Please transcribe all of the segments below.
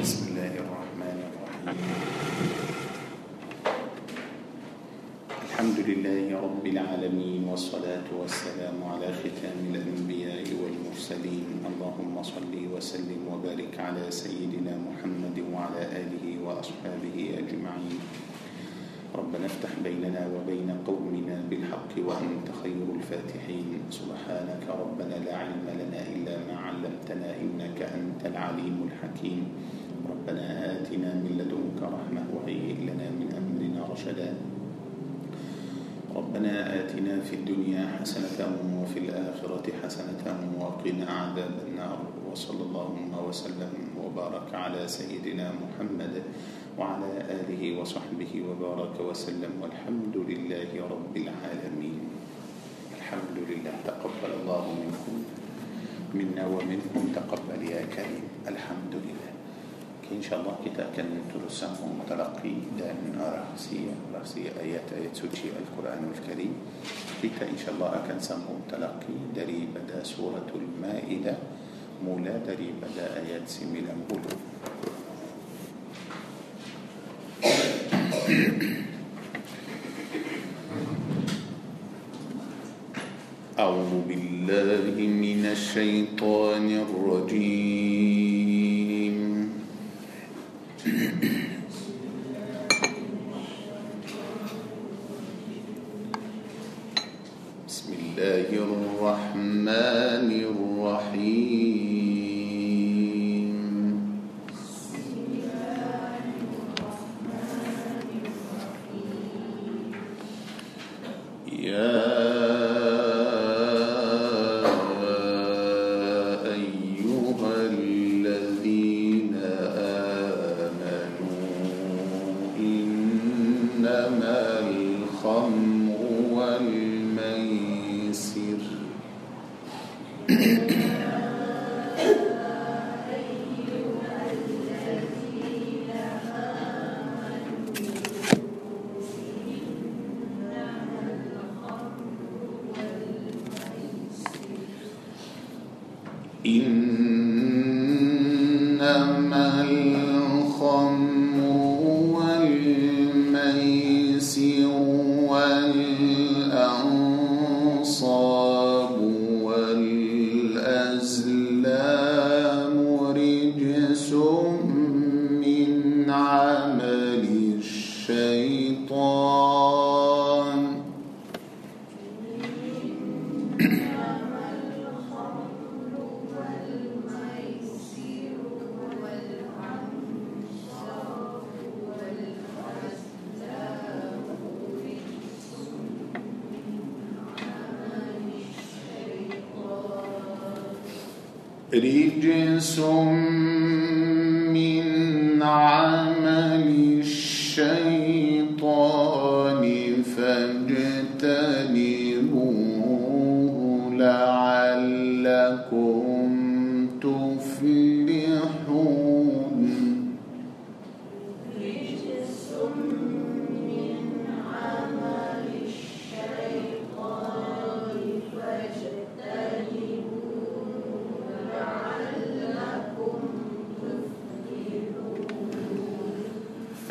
بسم الله الرحمن الرحيم. الحمد لله رب العالمين والصلاة والسلام على ختام الأنبياء والمرسلين. اللهم صل وسلم وبارك على سيدنا محمد وعلى آله وأصحابه أجمعين. ربنا افتح بيننا وبين قومنا بالحق وأنت خير الفاتحين. سبحانك ربنا لا علم لنا إلا ما علمتنا إنك أنت العليم الحكيم. ربنا آتنا من لدنك رحمة وهيئ لنا من أمرنا رشدا. ربنا آتنا في الدنيا حسنة وفي الآخرة حسنة وقنا عذاب النار. وصلى اللهم وسلم وبارك على سيدنا محمد وعلى آله وصحبه وبارك وسلم. والحمد لله رب العالمين. الحمد لله. تقبل الله منكم منا ومنكم تقبل يا كريم. الحمد لله. إن شاء الله كده كان دروس متلقي من أرى سي آيات آيات سوشي القرآن الكريم. كده إن شاء الله كان سمه متلقي دري بدا سورة المائدة مولا دري بدا آيات سميلا مولو أعوذ بالله من الشيطان الرجيم.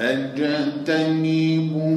فاجتنبوه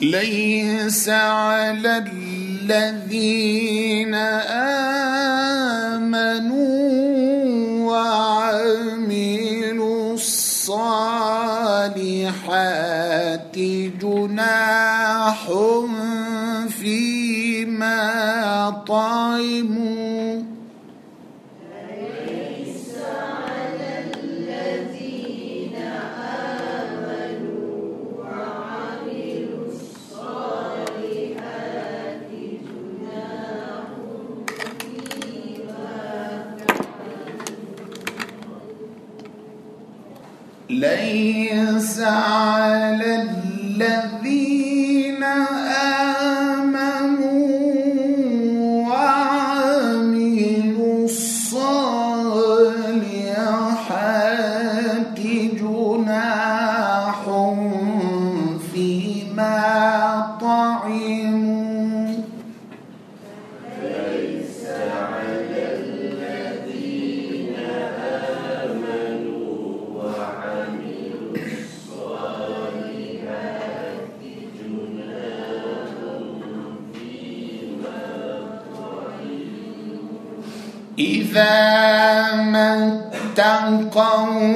ليس على الذين آمنوا وعملوا الصالحات جناح فيما طعموا silence. um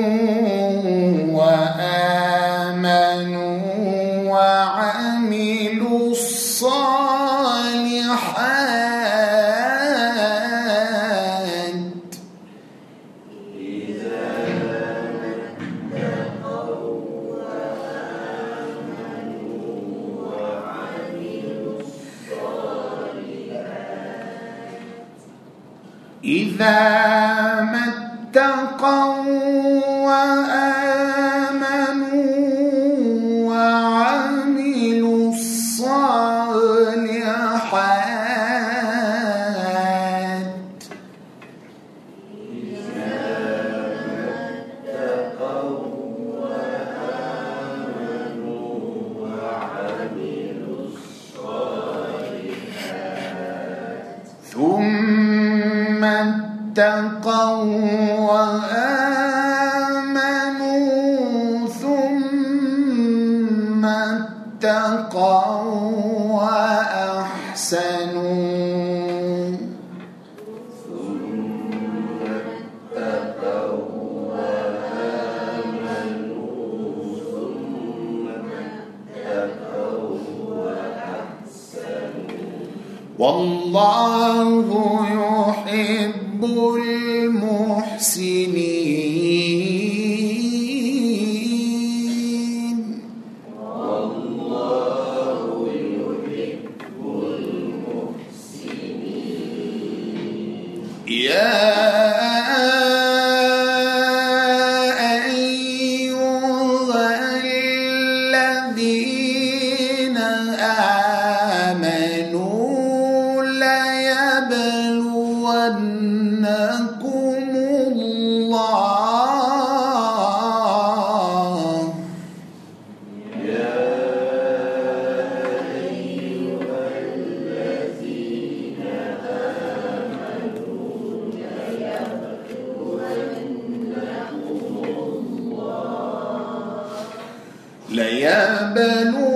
اعتدى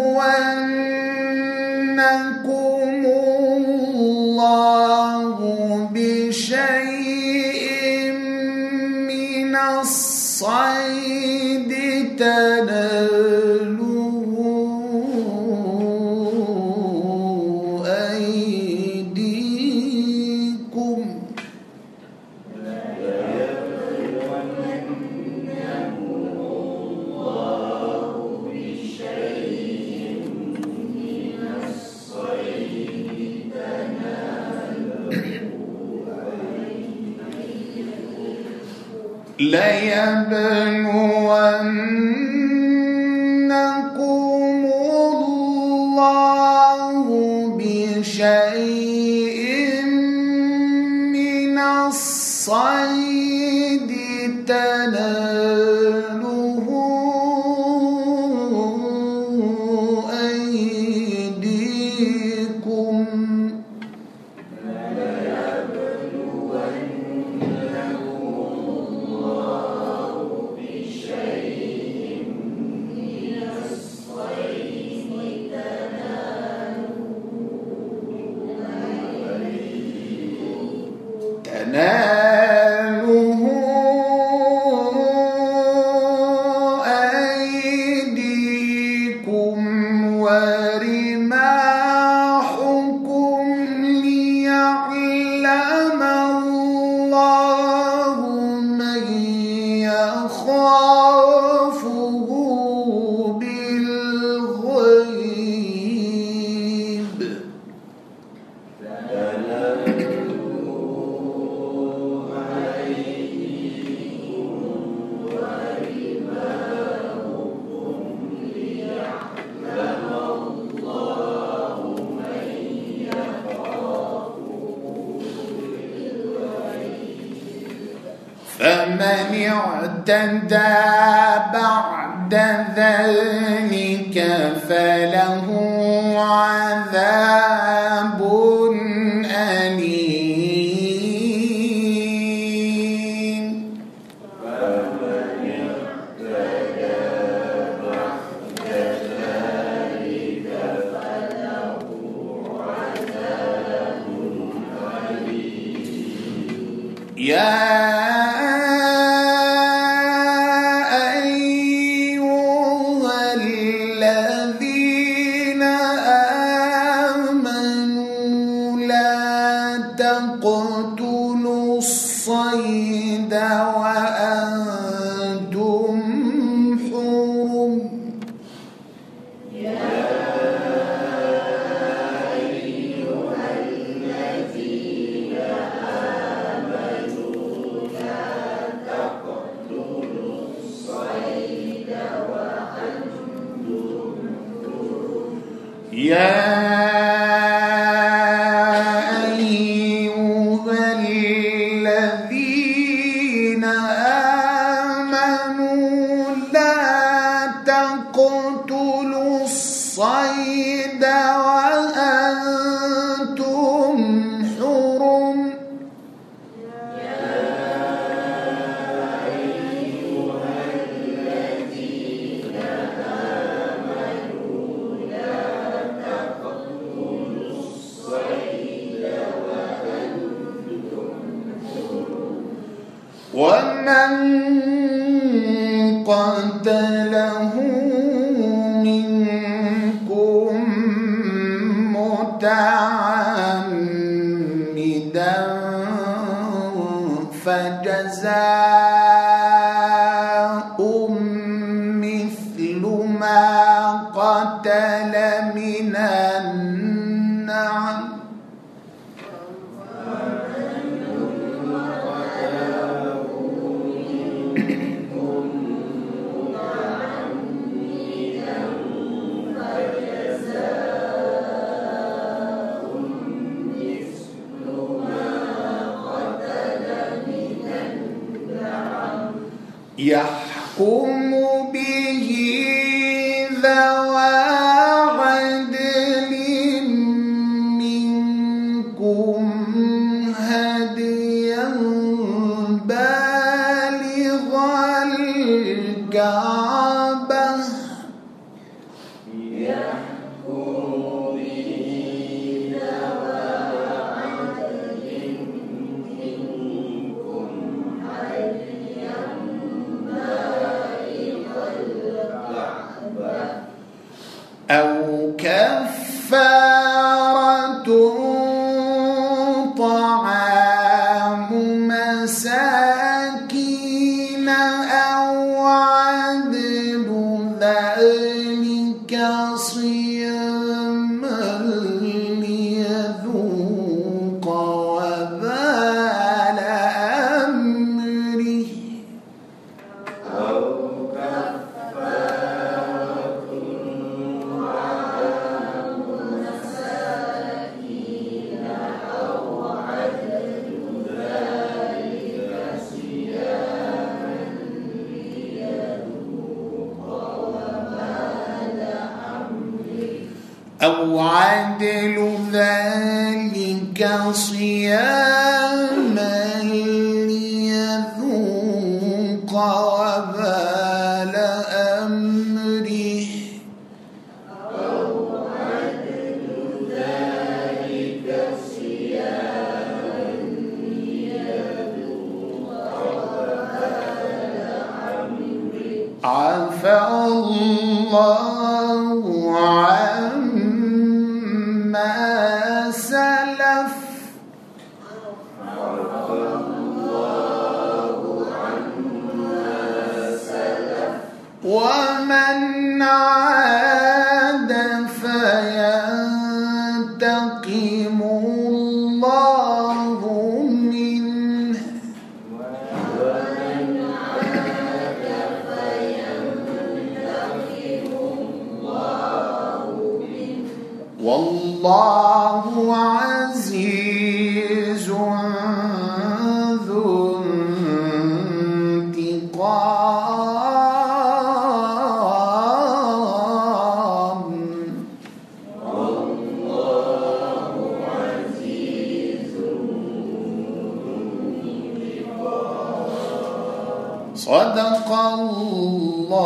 صدق الله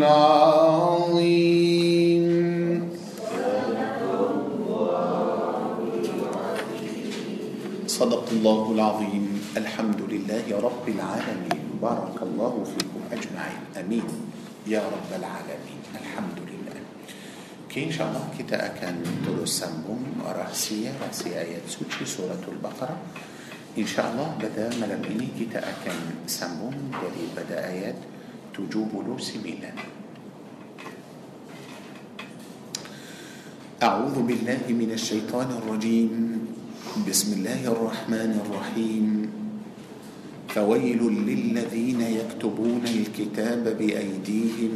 العظيم. صدق الله العظيم. الحمد لله رب العالمين. بارك الله فيكم أجمعين. أمين. يا رب العالمين. الحمد لله. Okay, insyaAllah kita akan terus sambung rahsia rahsia ayat suci suratul InsyaAllah pada malam ini kita akan sambung daripada ayat 79 أعوذ بالله من الشيطان الرجيم. بسم الله الرحمن الرحيم. فويل للذين يكتبون الكتاب بأيديهم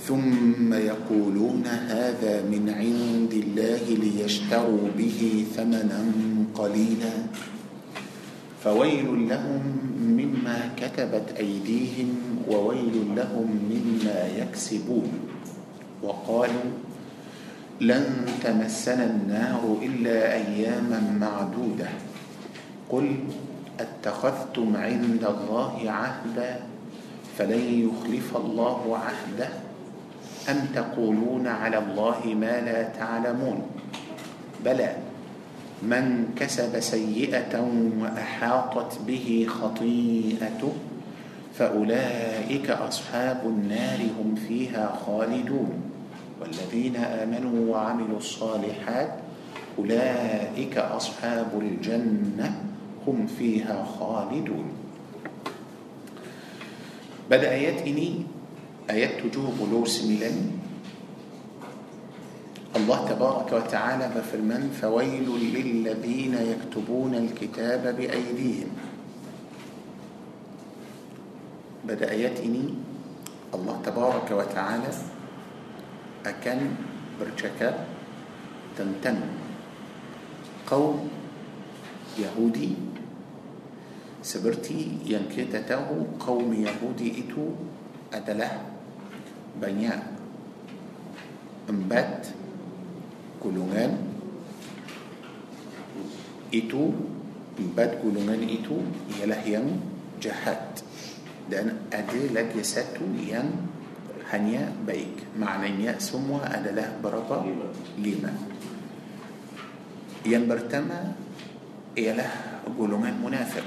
ثم يقولون هذا من عند الله ليشتروا به ثمنا قليلا فويل لهم مما كتبت أيديهم وويل لهم مما يكسبون وقالوا لن تمسنا النار إلا أياما معدودة قل أتخذتم عند الله عهدا فلن يخلف الله عهده أم تقولون على الله ما لا تعلمون بلى من كسب سيئة وأحاطت به خطيئته فأولئك أصحاب النار هم فيها خالدون. والذين آمنوا وعملوا الصالحات أولئك أصحاب الجنة هم فيها خالدون. بدأ آيات إني آيات تجوب بلور سميلان الله تبارك وتعالى بفرمان فويل للذين يكتبون الكتاب بأيديهم. بدأ آيات إني الله تبارك وتعالى أكن tentang kaum Yahudi seperti yang kita tahu kaum Yahudi itu adalah banyak empat golongan itu empat golongan itu ialah yang jahat. Dan ada lagi satu yang hanya baik. Maknanya semua adalah berapa? Lima. Yang pertama ialah golongan munafik.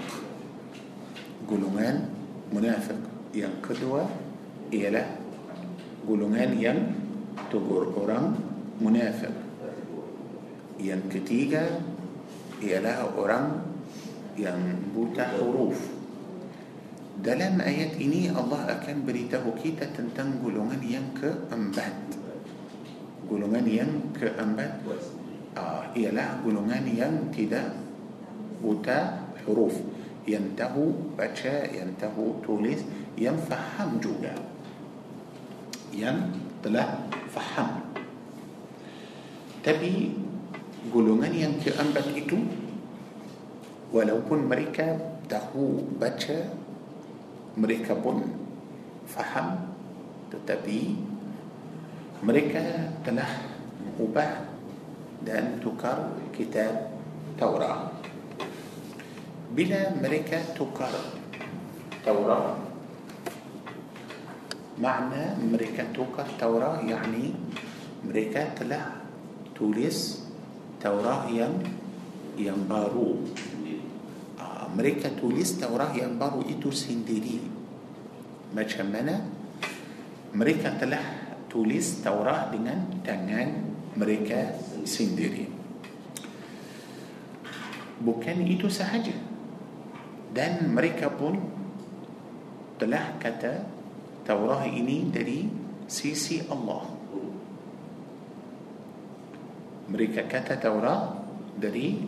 Golongan munafik. Yang kedua ialah golongan yang tegur orang munafik yang ketiga ialah orang yang buta huruf. Dalam ayat ini Allah akan beritahu kita tentang golongan yang keempat. Golongan yang keempat uh, ialah golongan yang tidak buta huruf. Yang tahu baca yang tahu tulis yang faham juga. Yang telah faham. Tapi golongan yang keempat itu walaupun mereka tahu baca mereka pun faham tetapi mereka telah ubah dan tukar kitab Taurat bila mereka tukar Taurat makna mereka tukar Taurat yakni mereka telah tulis Taurat yang yang baru. Uh, mereka tulis Taurat yang baru itu sendiri. Macam mana? Mereka telah tulis Taurat dengan tangan mereka sendiri. Bukan itu sahaja. Dan mereka pun telah kata Taurah ini dari sisi Allah mereka kata Taurah dari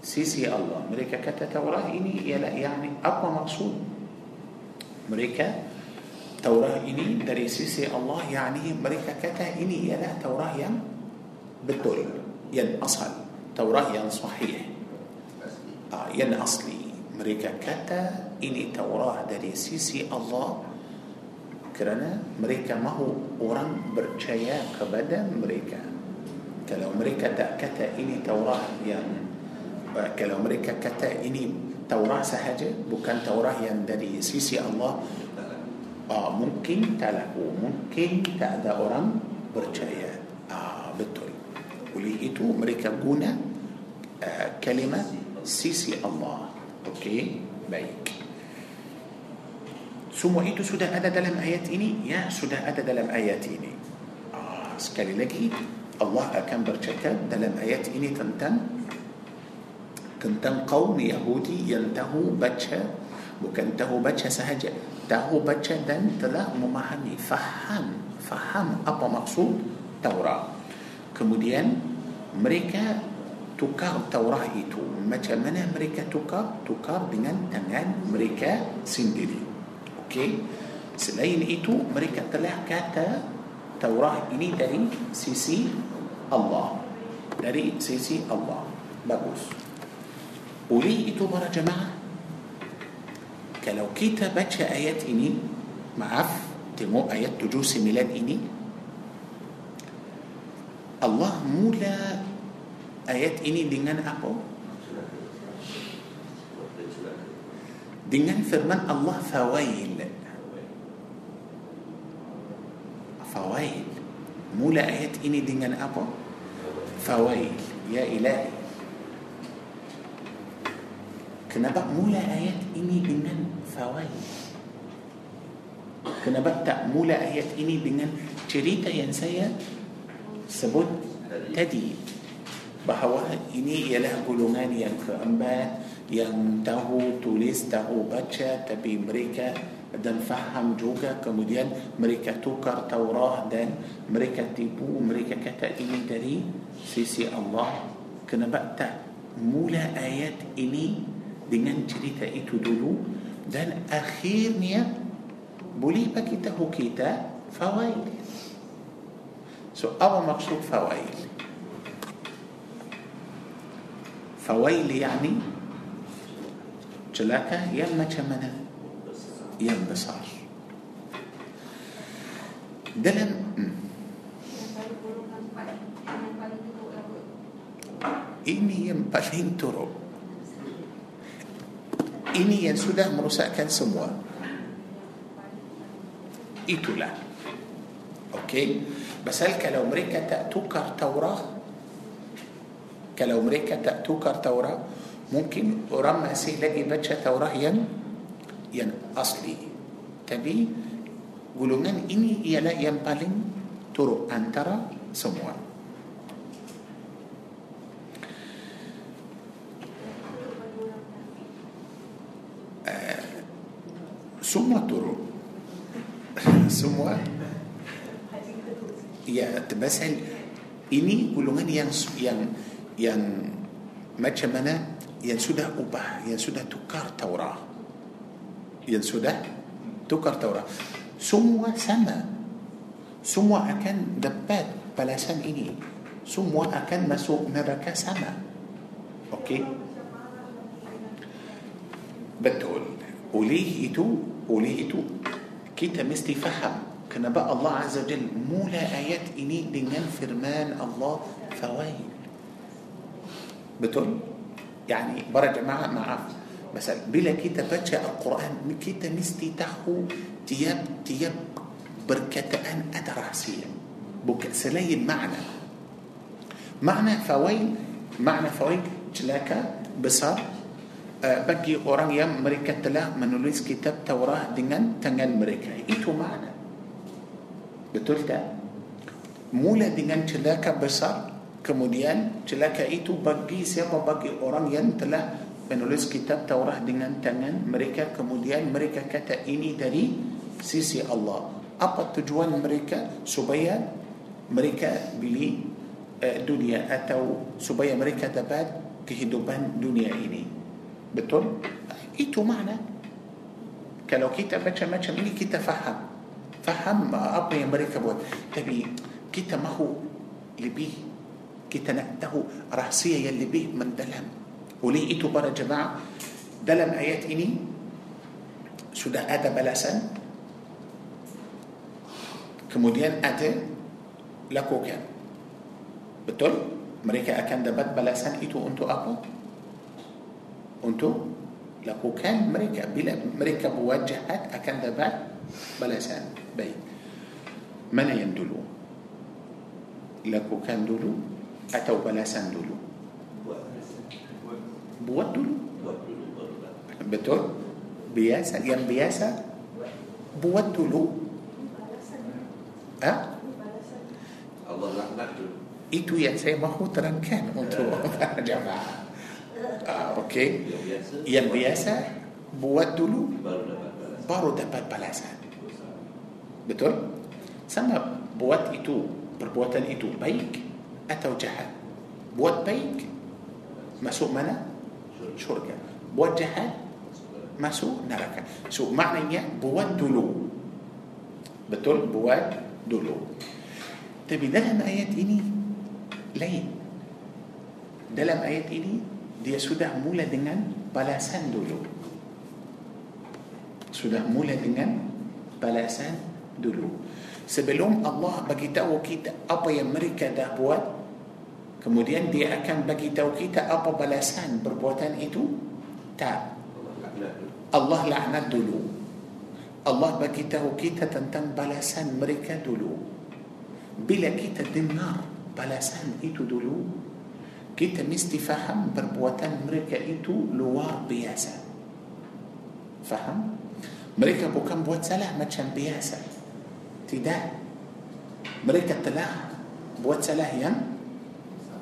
sisi Allah mereka kata Taurah ini ialah yani apa maksud mereka Taurah ini dari sisi Allah yani mereka kata ini ialah Taurah yang betul yang asal Taurah yang sahih ah, yang asli mereka kata ini Taurah dari sisi Allah kerana mereka mahu orang percaya kepada mereka kalau mereka tak kata ini Taurah yang kalau mereka kata ini Taurah sahaja bukan Taurah yang dari sisi Allah uh, mungkin tak laku mungkin tak ada orang percaya uh, betul oleh itu mereka guna uh, kalimat sisi Allah Okey, baik. Semua itu sudah ada dalam ayat ini? Ya, sudah ada dalam ayat ini. Ah, sekali lagi, Allah akan bercakap dalam ayat ini tentang tentang kaum Yahudi yang tahu baca bukan tahu baca sahaja tahu baca dan telah memahami faham faham apa maksud Taurat. Kemudian mereka tukar Taurah itu. Macam mana mereka tukar? Tukar dengan tangan mereka sendiri. Okey? Selain itu mereka telah kata Taurah ini dari sisi Allah dari sisi Allah bagus oleh itu para jemaah kalau kita baca ayat ini maaf tengok ayat 79 ini Allah mula ayat ini dengan apa? Dengan firman Allah fawail. Fawail. Mula ayat ini dengan apa? Fawail. Ya ilahi. Kenapa mula ayat ini dengan fawail? Kenapa tak mula ayat ini dengan cerita yang saya sebut tadi? bahawa ini ialah golongan yang keempat yang tahu tulis tahu baca tapi mereka dan faham juga kemudian mereka tukar Taurah dan mereka tipu mereka kata ini dari sisi Allah kenapa tak mula ayat ini dengan cerita itu dulu dan akhirnya boleh bagi tahu kita fawaid so apa maksud fawaid فويل يعني yang macam mana yang hmm, ini yang paling teruk ini yang sudah merosakkan semua itulah okey pasal kalau mereka tak tukar Taurat kalau mereka tak tukar Taurat mungkin orang masih lagi baca Taurat yang yang asli. Tapi golongan ini ialah yang paling teruk antara semua. Uh, semua turun. Semua? Ya pasal ini golongan yang yang yang macam mana? Yang sudah ubah yang sudah tukar Taurat yang sudah tukar Taurat semua sama semua akan dapat balasan ini semua akan masuk neraka sama okay betul oleh itu وليه إتو كيتا مستي فهم بقى الله عز وجل مولى آيات إني دينان فرمان الله فوايل بتقول يعني برا جماعة ما مثلا بلا كيتا باتشا القران كيتا مستي تحو تياب تياب بركتان ادراسيا بوك سلاين المعنى معنى فوين معنى فوين جلاكا besar bagi orang yang mereka telah menulis kitab Taurat dengan tangan mereka itu makna Allah Ta'ala mula dengan celaka besar kemudian celaka itu bagi siapa bagi orang yang telah menulis kitab Taurat dengan tangan mereka kemudian mereka kata ini dari sisi Allah apa tujuan mereka supaya mereka beli uh, dunia atau supaya mereka dapat kehidupan dunia ini betul itu makna kalau kita baca macam ini kita faham faham apa yang mereka buat tapi kita mahu lebih kita nak tahu rahsia yang lebih mendalam oleh itu para jemaah dalam ayat ini sudah ada balasan kemudian ada lakukan betul mereka akan dapat balasan itu untuk apa untuk lakukan mereka bila mereka buat jahat akan dapat balasan baik mana yang dulu lakukan dulu atau balasan dulu buat dulu. Betul? Biasa yang biasa buat dulu. Ha? Allah laknat dulu. Itu yang saya mahu terangkan untuk para jamaah. Uh, okey. Yang biasa yang biasa buat dulu. Baru dapat balasan. Betul? Sama buat itu perbuatan itu baik atau jahat? Buat baik. Masuk mana syurga buat jahat masuk neraka. So maknanya buat dulu. Betul? Buat dulu. Tapi dalam ayat ini lain. Dalam ayat ini dia sudah mula dengan balasan dulu. Sudah mula dengan balasan dulu. Sebelum Allah bagi tahu kita apa yang mereka dah buat kemudian dia akan bagi tahu kita apa balasan perbuatan itu? Tak. Allah laknat dulu. Allah bagi tahu kita tentang balasan mereka dulu. Bila kita dengar balasan itu dulu kita mesti faham perbuatan mereka itu luar biasa. Faham? Mereka bukan buat salah macam biasa. Tidak. Mereka telah buat salah yang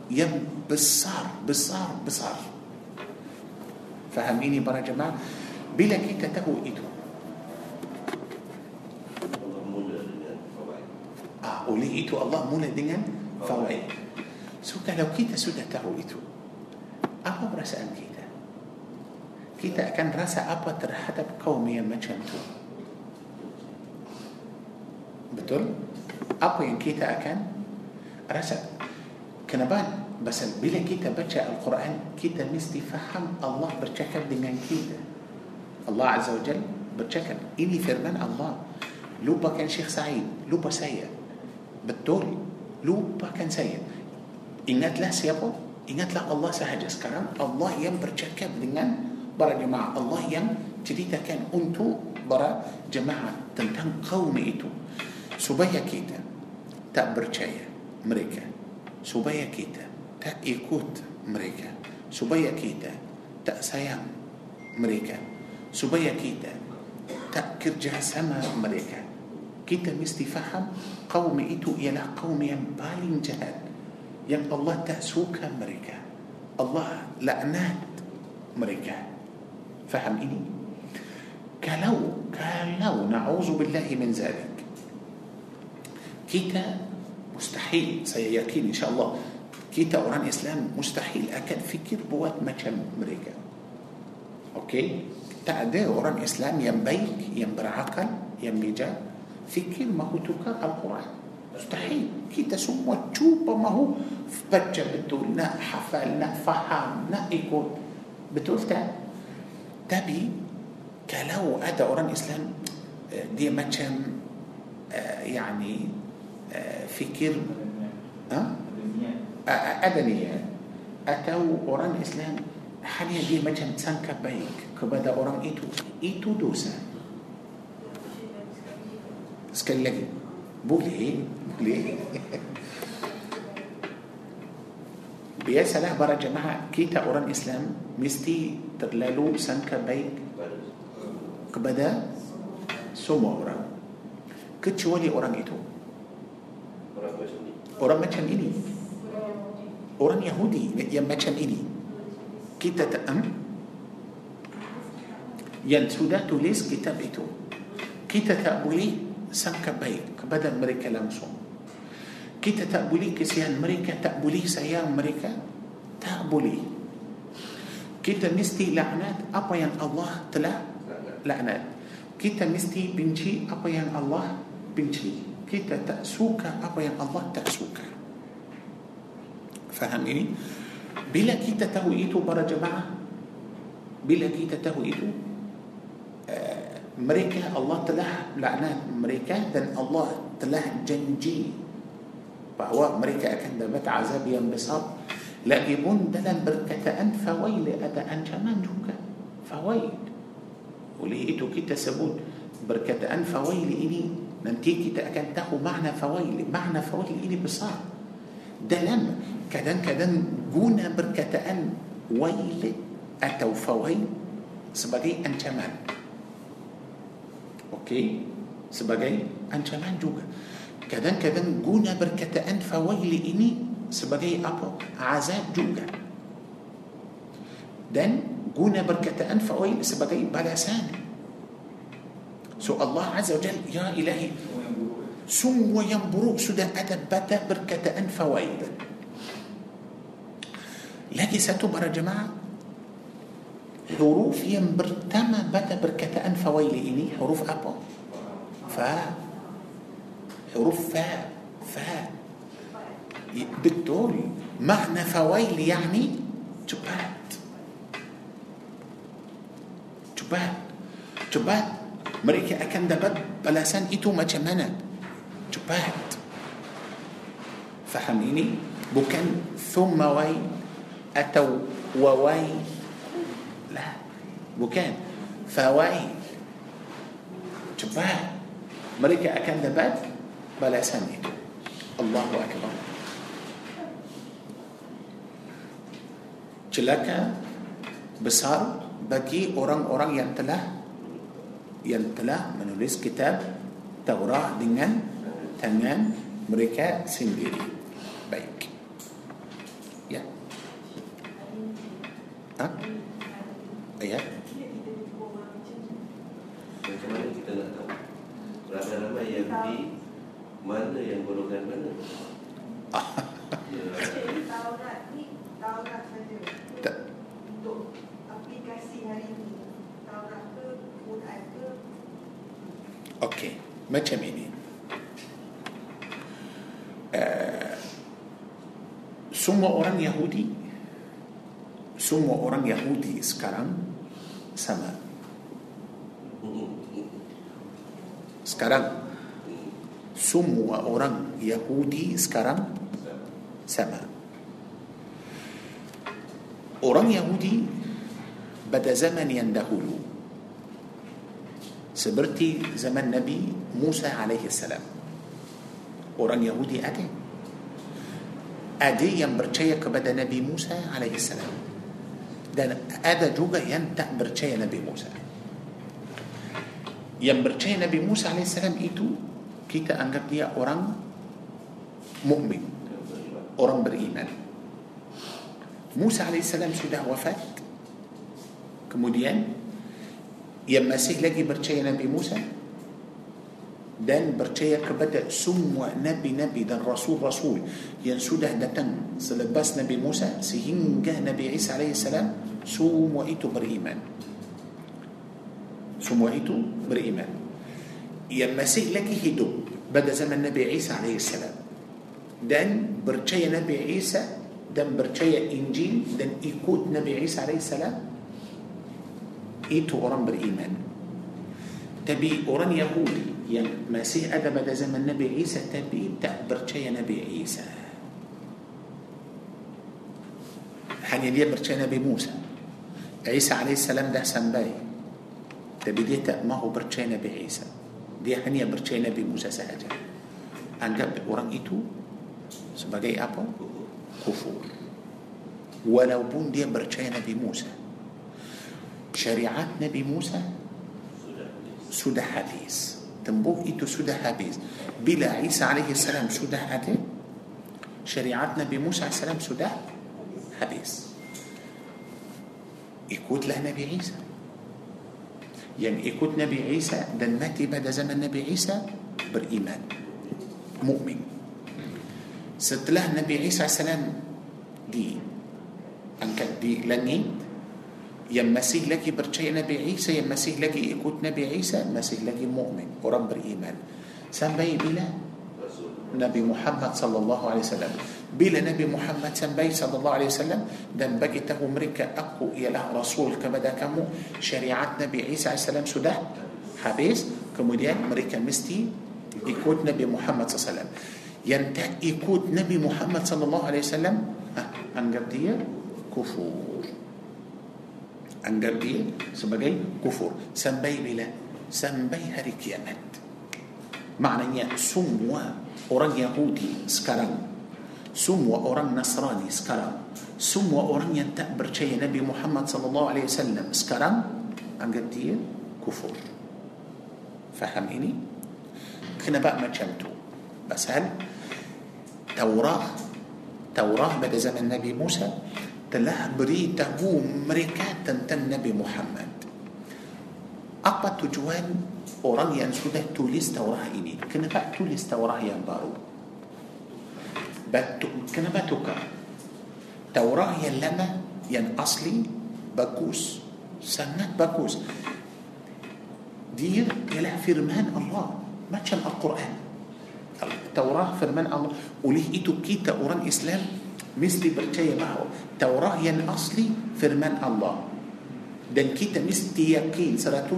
yang besar besar besar faham ini para jemaah bila kita tahu itu ah, oleh itu Allah mula dengan fawaid so kalau kita sudah tahu itu apa perasaan kita kita akan rasa apa terhadap kaum yang macam tu betul apa yang kita akan rasa kenapa Pasal bila kita baca Al-Quran Kita mesti faham Allah bercakap dengan kita Allah Azza wa Jal bercakap ini firman Allah lupakan Syekh Said lupa saya betul lupakan saya ingatlah siapa ingatlah Allah sahaja sekarang Allah yang bercakap dengan para jemaah Allah yang ceritakan untuk para jemaah tentang kaum itu supaya kita tak percaya mereka supaya kita tak ikut mereka supaya kita tak sayang mereka supaya kita tak kerja sama mereka kita mesti faham kaum itu ialah kaum yang paling jahat yang Allah tak suka mereka Allah laknat mereka faham ini kalau kalau na'udzu billahi min zalik kita مستحيل. سيكين إن شاء الله. كيتا أوران إسلام مستحيل. اكل فكر بوات ما كان أمريكا أوكي؟ تعدى أوران إسلام. ينبيك ينبر عقل ينبجا فكر ما هو توكا القرآن. مستحيل. كيتا سمو تشوبا ما هو. فبجا بتولنا فحام فحمنا ايكون بتقول تا تبي كلاو أدى أوران إسلام. دي ما كان آه، يعني في فكر أدنية. أتو أوران إسلام حاليا دي مجم سانكا بيك كبدا أوران إتو إتو دوسا. sekali lagi boleh boleh biasa lah para jemaah kita orang Islam mesti terlalu sangka baik kepada semua orang. kecuali orang itu Orang macam orang macam ini. Orang Yahudi yang macam ini. Kita tak hmm? yang sudah tulis kitab itu. Kita tak boleh sangka baik kepada mereka langsung. Kita tak boleh kesian mereka tak boleh sayang mereka. Tak boleh. Kita mesti laknat apa yang Allah telah laknat. Kita mesti benci apa yang Allah benci kita tak suka apa yang Allah tak suka faham ini bila kita tahu itu para jemaah bila kita tahu itu uh, mereka Allah telah laknat mereka dan Allah telah janji bahawa mereka akan dapat azab yang besar lagi pun dalam perkataan fawail ada ancaman juga fawaid oleh itu kita sebut perkataan fawail ini من تيتي تأكنته معنى فويل معنى فويل إلي إيه بصار دلم كدن كدن جونا بركة أن ويل أتو فويل سبقي أن كمان أوكي؟ سبقي أن كمان جوجا. كدن كدن جونا بركة أن فويل إني سبقي أبو عذاب جوجا. دن جونا بركة أن فويل سبقي بلا سامي so Allah Azza wa Jal ya ilahi semua yang buruk sudah ada pada perkataan fawaid lagi satu para jemaah huruf yang pertama pada perkataan fawail ini huruf apa fa huruf fa fa betul makna fawail yani cepat cepat cepat mereka akan dapat balasan itu macam mana cepat faham ini bukan thumma wai atau wawai lah bukan fawai cepat mereka akan dapat balasan itu Allahu Akbar celaka besar bagi orang-orang yang telah yang telah menulis kitab Taurat dengan tangan mereka sendiri. Baik. Ya. Ha? Ayat. Macam mana kita nak tahu Ramai-ramai yang di Mana yang golongan mana Ya, Taurat ni Taurat saja Tak. Untuk aplikasi hari ini Taurat ke Okey. Macam ini. Uh, semua orang Yahudi semua orang Yahudi sekarang sama Sekarang semua orang Yahudi sekarang sama. Orang Yahudi pada zaman yang dahulu seperti zaman Nabi Musa alaihi salam. Orang Yahudi ada. Ada yang percaya kepada Nabi Musa alaihi salam. Dan ada juga yang tak percaya Nabi Musa. Yang percaya Nabi Musa alaihi salam itu kita anggap dia orang mukmin, orang beriman. Musa alaihissalam sudah wafat. Kemudian يا مسيح لقي برشايا نبي موسى؟ دان برشايا كبدأ سمو نبي نبي دان رسول رسول. ينسوده دتن سلبس نبي موسى سهنجا نبي عيسى عليه السلام semua itu beriman. semua itu beriman. dia masih lagi hidup pada zaman nabi Isa عليه السلام. dan percaya nabi Isa dan percaya Injil dan ikut nabi Isa عليه السلام. itu orang beriman tapi orang Yahudi. yakni masih ada pada zaman nabi Isa tapi tak percaya nabi Isa. hanya dia percaya nabi Musa. Isa عليه السلام dah sampai tapi dia mahu percaya nabi Isa. dia hanya percaya nabi Musa sahaja dan orang itu? sebagai apa kufur walaupun dia percaya Nabi Musa. syariat nabi Musa? sudah habis. tempoh itu sudah habis. bila Isa عليه السلام sudah habis? شريعة نبي موسى عليه السلام سودة حديث. يكوت له نبي عيسى. يعني يكوت نبي عيسى دن ماتي بعد زمن نبي عيسى؟ بالإيمان. مؤمن. ستله نبي عيسى عليه السلام دي أنك دي لنين إيه؟ يا مسيح لك برشاي نبي عيسى يا مسيح لك إيكوت نبي عيسى مسيح لك مؤمن ورب الإيمان. سام بلا نبي محمد صلى الله عليه وسلم. بلا نبي محمد سام صلى الله عليه وسلم. دم بقيته مريكا أقو إلى له رسول كمدا كمو شريعة نبي عيسى عليه السلام سده حبيس. كموديان مريكا مستي إيكوت نبي محمد صلى الله عليه وسلم. ينتهي إيكوت نبي محمد صلى الله عليه وسلم. أه، أنقب دي كفور anggap dia sebagai kufur sampai bila sampai hari kiamat maknanya semua orang Yahudi sekarang semua orang Nasrani sekarang semua orang yang tak percaya Nabi Muhammad sallallahu alaihi wasallam sekarang anggap dia kufur faham ini kenapa macam tu pasal Taurah Taurah pada zaman Nabi Musa telah beritahu mereka tentang Nabi Muhammad apa tujuan orang yang sudah tulis Taurah ini kenapa tulis Taurah yang baru batu kenapa tukar Taurah yang lama yang asli bagus sangat bagus dia ialah firman Allah macam Al-Quran Taurah firman Allah oleh itu kita orang Islam mesti percaya bahawa Taurah yang asli firman Allah. Dan kita mesti yakin 100%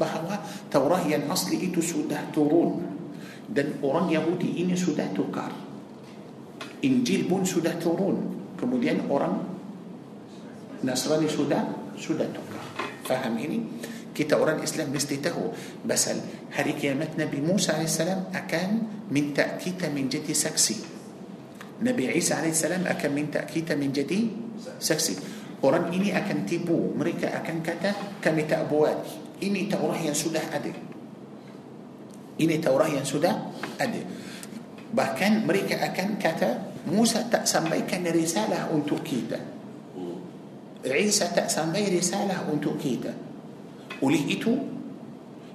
bahawa Taurah yang asli itu sudah turun. Dan orang Yahudi ini sudah tukar. Injil pun sudah turun. Kemudian orang Nasrani sudah sudah tukar. Faham ini? Kita orang Islam mesti tahu pasal hari kiamat Nabi Musa AS akan minta kita menjadi saksi Nabi Isa AS akan minta kita menjadi saksi orang ini akan tipu mereka akan kata kami tak buat ini Taurah yang sudah ada ini Taurah yang sudah ada bahkan mereka akan kata Musa tak sampaikan risalah untuk kita Isa tak sampai risalah untuk kita oleh itu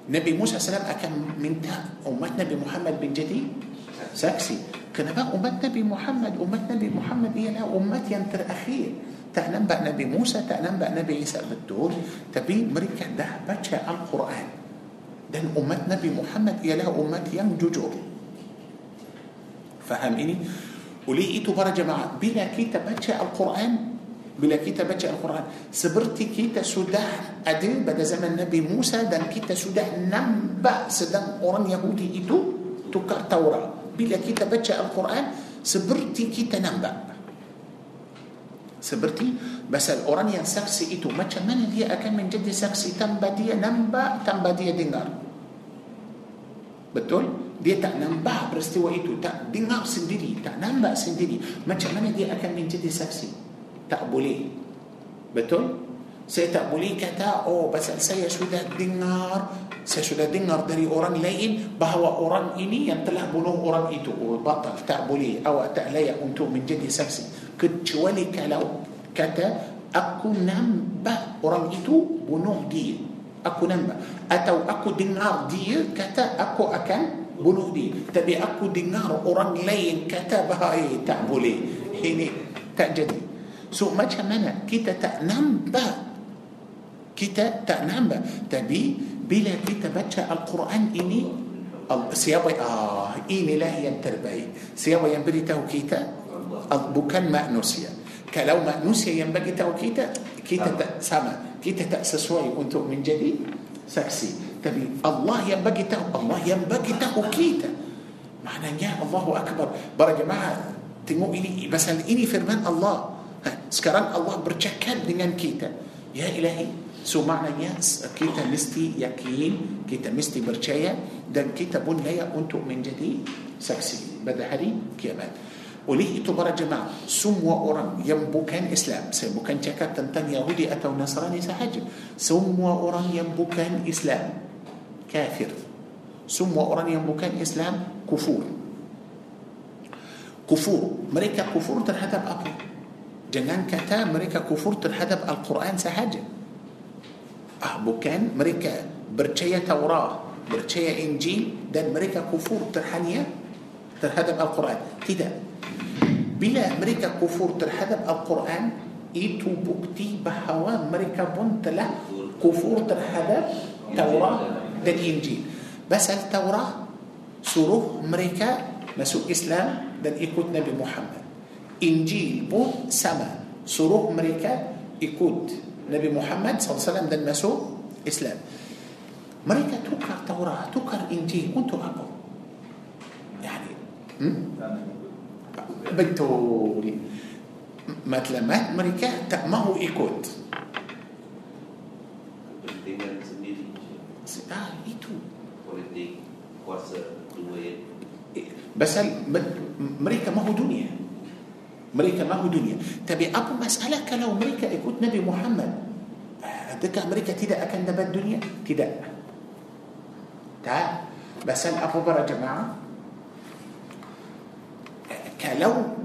Nabi Musa SAW akan minta umat Nabi Muhammad menjadi saksi كان أمة نبي محمد أمة نبي محمد هي إيه أمة ينتر أخير. تعلم بأن نبي موسى تعلم بأن نبي عيسى بالدور تبي مريكا ده بجاء القرآن. دن أمة نبي محمد هي إيه أمة ينججر فهم إني ولي إيتو برا جماعة بلا كيتا بجاء القرآن بلا كيتا بجاء القرآن. سبرتي كيتا سده أدين بدا زمن نبي موسى دن كيتا سده نمبأ. سدن أوران يهودي إيتو تكر توراه bila kita baca Al-Quran seperti kita nampak. Seperti pasal orang yang saksi itu macam mana dia akan menjadi saksi tanpa dia nampak tanpa dia dengar? Betul? Dia tak nampak peristiwa itu tak dengar sendiri tak nampak sendiri. Macam mana dia akan menjadi saksi? Tak boleh. Betul saya tak boleh kata oh pasal saya sudah dengar. Saya sudah dengar dari orang lain bahawa orang ini yang telah bunuh orang itu. Oh batal. Tak boleh. Awak tak layak untuk menjadi saksi. Kecuali kalau kata aku nampak orang itu bunuh dia. Aku nampak atau aku dengar dia kata aku akan bunuh dia. Tapi aku dengar orang lain kata bahawa tak boleh. Ini tak jadi. So macam mana kita tak nampak kita tak nampak tapi bila kita baca Al-Quran ini siapa ah inilah yang terbaik siapa yang beritahu kita bukan manusia kalau manusia yang bagi tahu kita kita tak sama kita tak sesuai untuk menjadi saksi tapi Allah yang bagi tahu Allah yang bagi tahu kita maknanya Allahu akbar para jemaah tengok ini pasal ini firman Allah sekarang Allah bercakap dengan kita ya ilahi so maknanya kita mesti yakin kita mesti percaya dan kita pun layak untuk menjadi saksi pada hari kiamat oleh itu para jemaah semua orang yang bukan Islam saya bukan cakap tentang Yahudi atau Nasrani sahaja semua orang yang bukan Islam kafir semua orang yang bukan Islam kufur kufur mereka kufur terhadap apa Jangan kata mereka kufur terhadap Al-Quran sahaja. Ah, bukan mereka percaya Taurat, percaya Injil dan mereka kufur terhanya terhadap Al-Quran. Tidak. Bila mereka kufur terhadap Al-Quran, itu bukti bahawa mereka pun telah kufur terhadap Taurat dan Injil. Pasal Taurat suruh mereka masuk Islam dan ikut Nabi Muhammad. Injil pun sama suruh mereka ikut Nabi Muhammad SAW dan masuk Islam mereka tukar Taurat tukar Injil untuk apa يعني hmm? betul matlamat mereka tak mahu ikut kepentingan sendiri ah, itu politik kuasa duit Pasal mereka mahu dunia mereka mahu dunia tapi apa masalah kalau mereka ikut Nabi Muhammad adakah mereka tidak akan dapat dunia tidak tak pasal apa para jemaah kalau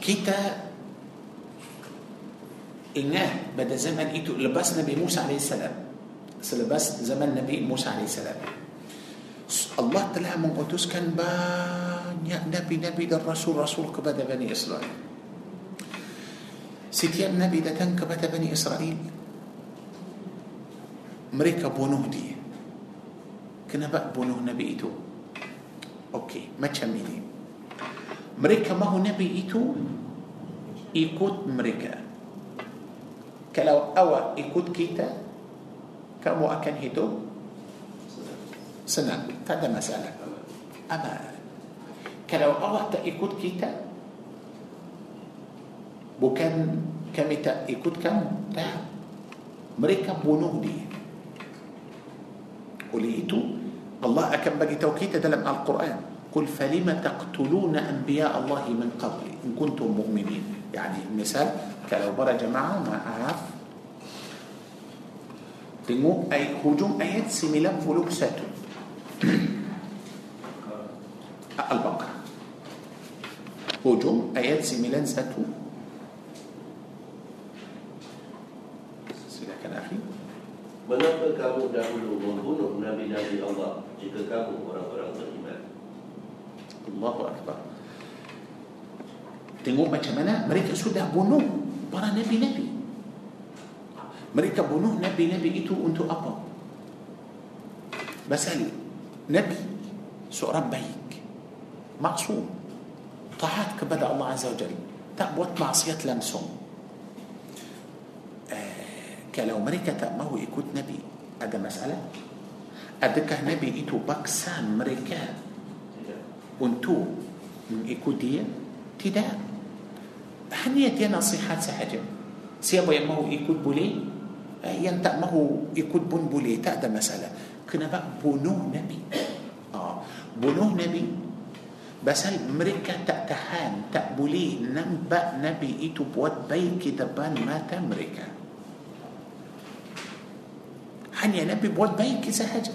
kita ingat pada zaman itu lepas Nabi Musa AS selepas zaman Nabi Musa AS Allah telah mengutuskan banyak nabi-nabi dan rasul-rasul kepada Bani Israel. Setiap nabi datang kepada Bani Israel, mereka bunuh dia. Kenapa bunuh nabi itu? Okey, macam ini. Mereka mahu nabi itu ikut mereka. Kalau awak ikut kita, kamu akan hidup senang tak ada masalah aman kalau awak tak ikut kita bukan kami tak ikut kamu tak mereka bunuh dia oleh itu Allah akan bagi tahu kita dalam Al-Quran قل فلم تقتلون أنبياء الله من قبل إن كنتم مؤمنين يعني مثال kalau para jemaah maaf tengok ayat hujung ayat 91 Al-Baqarah. Hujung ayat 91 Silakan akhi. Mengapa kamu dahulu membunuh Nabi-Nabi Allah Jika kamu orang-orang beriman? Allahu Akbar. Tengok macam mana mereka sudah bunuh para Nabi-Nabi. Mereka bunuh Nabi-Nabi itu untuk apa? Basali نبي سؤال بيك معصوم. طاعات بدا الله عز وجل. تأبوت معصية لمسهم. آه كلو مريكا تأمه يكون نبي. هذا مسألة. أدك نبي إيتو باكسان مريكا وانتو من يكون دي تدا. هني يتي نصيحات سحجة سيابو يأمه يكون بولي؟ آه، ينتأمه يكون بون بولي. تأدى مسألة. Kenapa bunuh Nabi. Ah, bunuh Nabi. Pasal mereka tak tahan Tak boleh nampak Nabi itu buat baik di depan mata mereka. Hanya Nabi buat baik sahaja.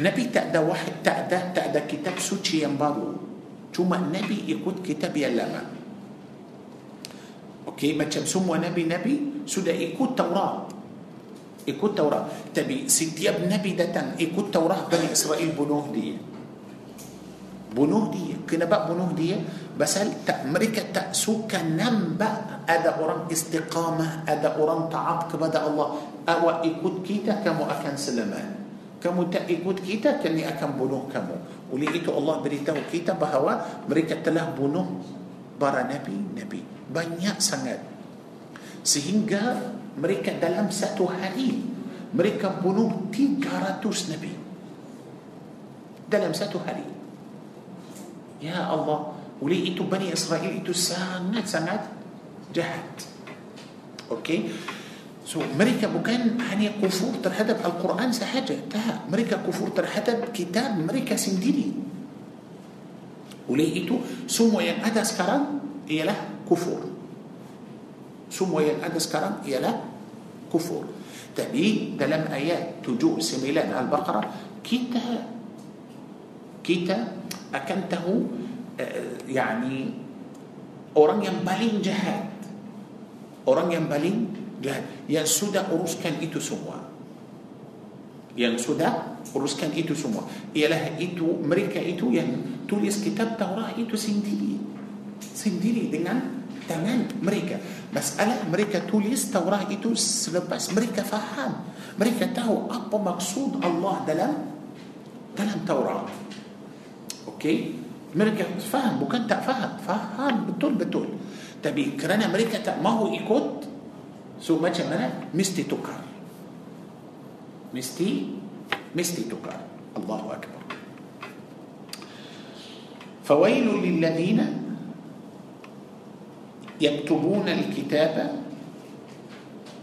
Nabi tak ada wahid, tak ada, tak ada kitab suci yang baru. Cuma Nabi ikut kitab yang lama. Okey, macam semua Nabi-Nabi sudah ikut Taurat Ikut Taurat. Tapi setiap Nabi datang ikut Taurat Bani Israel bunuh dia. Bunuh dia. Kenapa bunuh dia? Pasal tak mereka tak suka nampak ada orang istiqamah ada orang taat kepada Allah. Awak ikut kita kamu akan selamat. Kamu tak ikut kita kami akan bunuh kamu. Oleh itu Allah beritahu kita bahawa mereka telah bunuh para nabi-nabi. Banyak sangat sehingga mereka dalam satu hari mereka bunuh 300 nabi dalam satu hari Ya Allah Oleh itu Bani Israel itu sangat-sangat jahat Okey So mereka bukan hanya kufur terhadap Al-Quran sahaja Tak Mereka kufur terhadap kitab mereka sendiri Oleh itu Semua yang ada sekarang Ialah kufur Semua yang ada sekarang ialah kufur. Tapi dalam ayat 7-9 Al-Baqarah Kita Kita akan tahu uh, yani orang yang paling jahat orang yang paling jahat yang sudah uruskan itu semua. Yang sudah uruskan itu semua. Ialah itu mereka itu yang tulis kitab Taurat itu sendiri. Sendiri dengan zaman mereka masalah mereka tulis Taurat itu selepas mereka faham mereka tahu apa maksud Allah dalam dalam Taurat okey mereka faham bukan tak faham faham betul betul tapi kerana mereka mahu ikut so macam mana mesti tukar mesti mesti tukar الله أكبر فويل للذين يكتبون الكتاب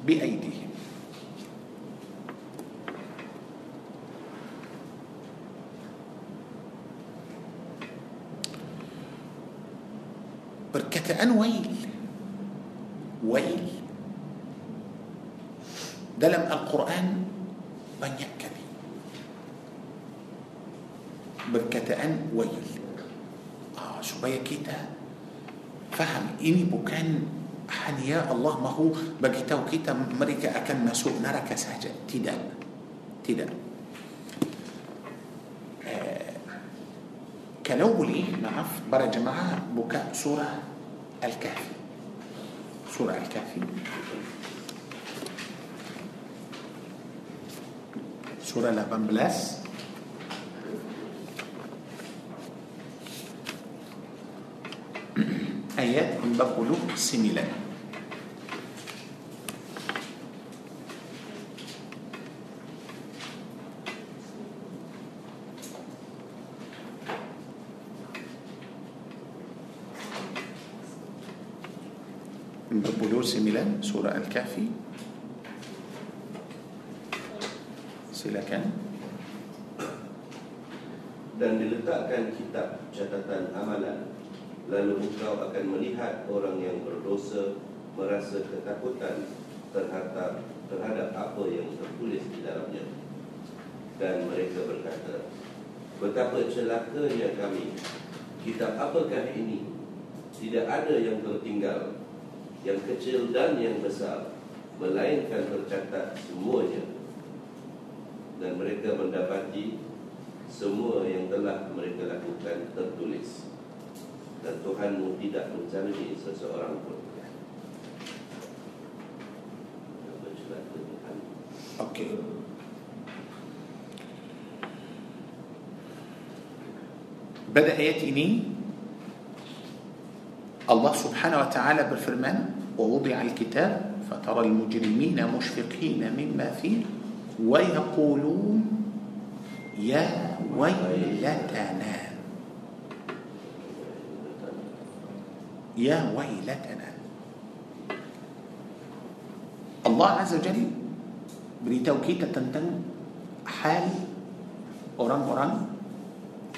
بأيديهم. بركة أن ويل. ويل. لم القرآن من يكذي بركة أن ويل. آه شو بيا كتاب faham ini bukan hanya Allah mahu bagi tahu kita mereka akan masuk neraka saja tidak tidak kalau boleh maaf para jemaah buka surah Al-Kahfi surah Al-Kahfi surah 18 ayat 49 49 surah Al-Kahfi silakan dan diletakkan kitab catatan amalan lalu engkau akan melihat orang yang berdosa merasa ketakutan terhadap terhadap apa yang tertulis di dalamnya. Dan mereka berkata betapa celakanya kami. Kitab apakah ini? Tidak ada yang tertinggal yang kecil dan yang besar melainkan tercatat semuanya. Dan mereka mendapati semua yang telah mereka lakukan tertulis dan Tuhanmu tidak mencari seseorang pun Okey. Pada ayat ini Allah Subhanahu wa taala berfirman ووضع الكتاب فترى المجرمين مشفقين مما فيه ويقولون يا ويلتنا يا ويلتنا الله عز وجل beritahu kita tentang hal orang-orang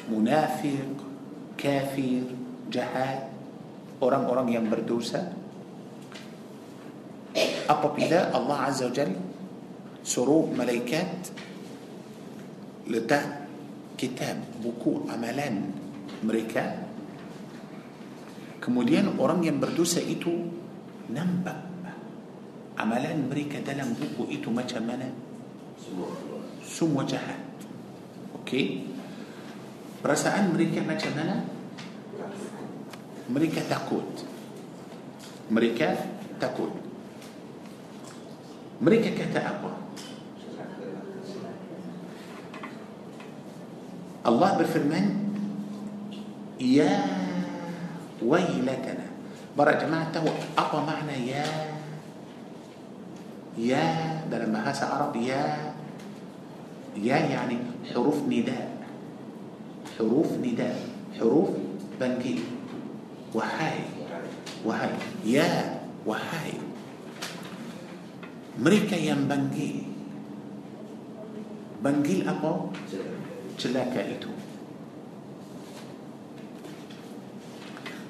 munafik, kafir, jahat, orang-orang yang berdosa. Apabila Allah Azza wa Jal suruh malaikat letak kitab buku amalan mereka kemudian orang yang berdosa itu nampak amalan mereka dalam buku itu macam mana? Semua jahat. Okey. Perasaan mereka macam mana? Mereka takut. Mereka takut. Mereka kata apa? Allah berfirman Ya ويلتنا برا يا جماعة تهو ابا معنى يا يا ده لما هاسا عرب يا يا يعني حروف نداء حروف نداء حروف بنجي وهاي وهاي يا وهاي. مريكا يم بنجي بنجيل ابو تلاكا إتو.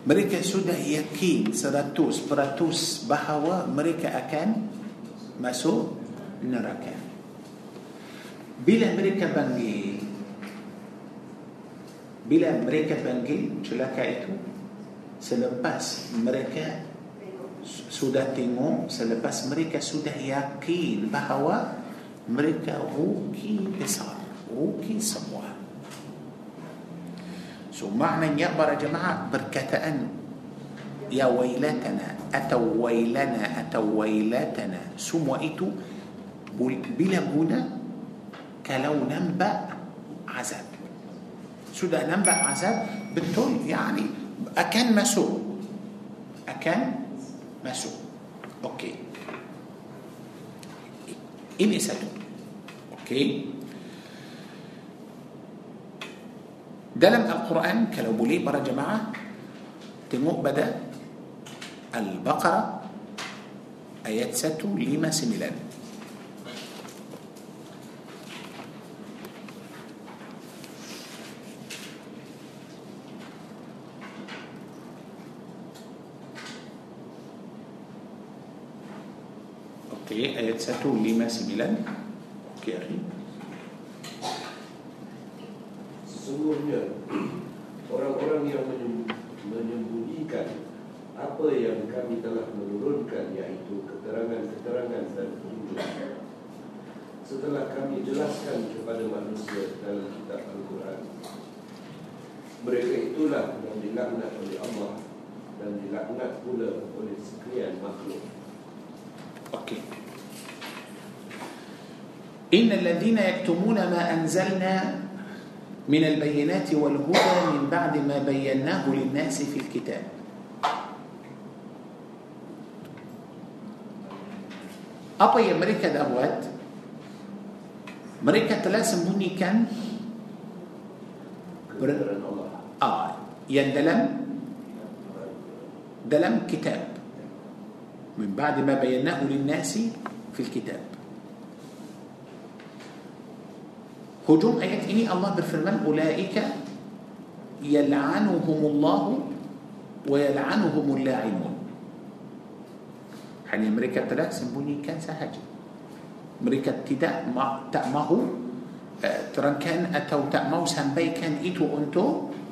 Mereka sudah yakin seratus peratus bahawa mereka akan masuk neraka. Bila mereka panggil bila mereka panggil celaka itu selepas mereka sudah tengok selepas mereka sudah yakin bahawa mereka rugi besar rugi semua سمعنا يقبر جماعة بركة أن. يا ويلتنا atau ويلنا atau ويلتنا. semua itu bila mana kalau nampak عذاب. sudah nampak عذاب betul yakni akan masuk akan masuk okey. ini satu okey. Dalam Al-Quran kalau boleh para jemaah tengok pada Al-Baqarah ayat 159 Okey, ayat 159. Okey, akhi. sesungguhnya orang-orang yang menyembunyikan apa yang kami telah menurunkan iaitu keterangan-keterangan dan petunjuk setelah kami jelaskan kepada manusia dalam kitab Al-Quran mereka itulah yang dilaknat oleh Allah dan dilaknat pula oleh sekalian makhluk Okey. إن الذين yaktumuna ma anzalna من البينات والهدى من بعد ما بيناه للناس في الكتاب yang mereka dah buat mereka telah sembunyikan Allah ah, yang dalam dalam kitab من بعد ما بيناه للناس في الكتاب hujung ayat ini Allah berfirman أولئك يلعنهم الله ويلعنهم اللاعنون. yakni mereka telah sembunyikan sahaja mereka tidak mahu tak mahu terangkan atau tak mahu sampaikan itu untuk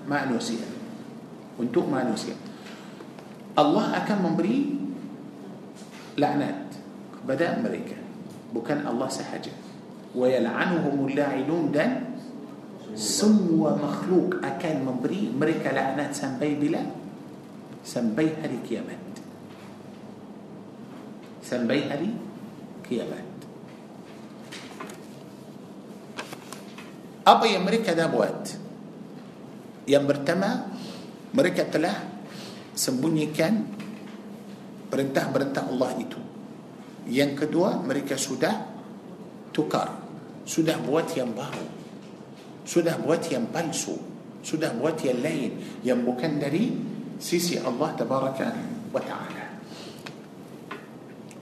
ما نوسيا أنتو ما نوسيا الله أكان ممري لعنات بدأ أمريكا بكان الله سهجي yal'anuhumul la'inun dan semua makhluk akan memberi mereka laknat sampai bila sampai hari kiamat sampai hari kiamat apa yang mereka dah buat yang pertama mereka telah sembunyikan perintah-perintah Allah itu yang kedua mereka sudah tukar sudah buat yang baru sudah buat yang palsu sudah buat yang lain yang bukan dari sisi Allah tabaraka wa taala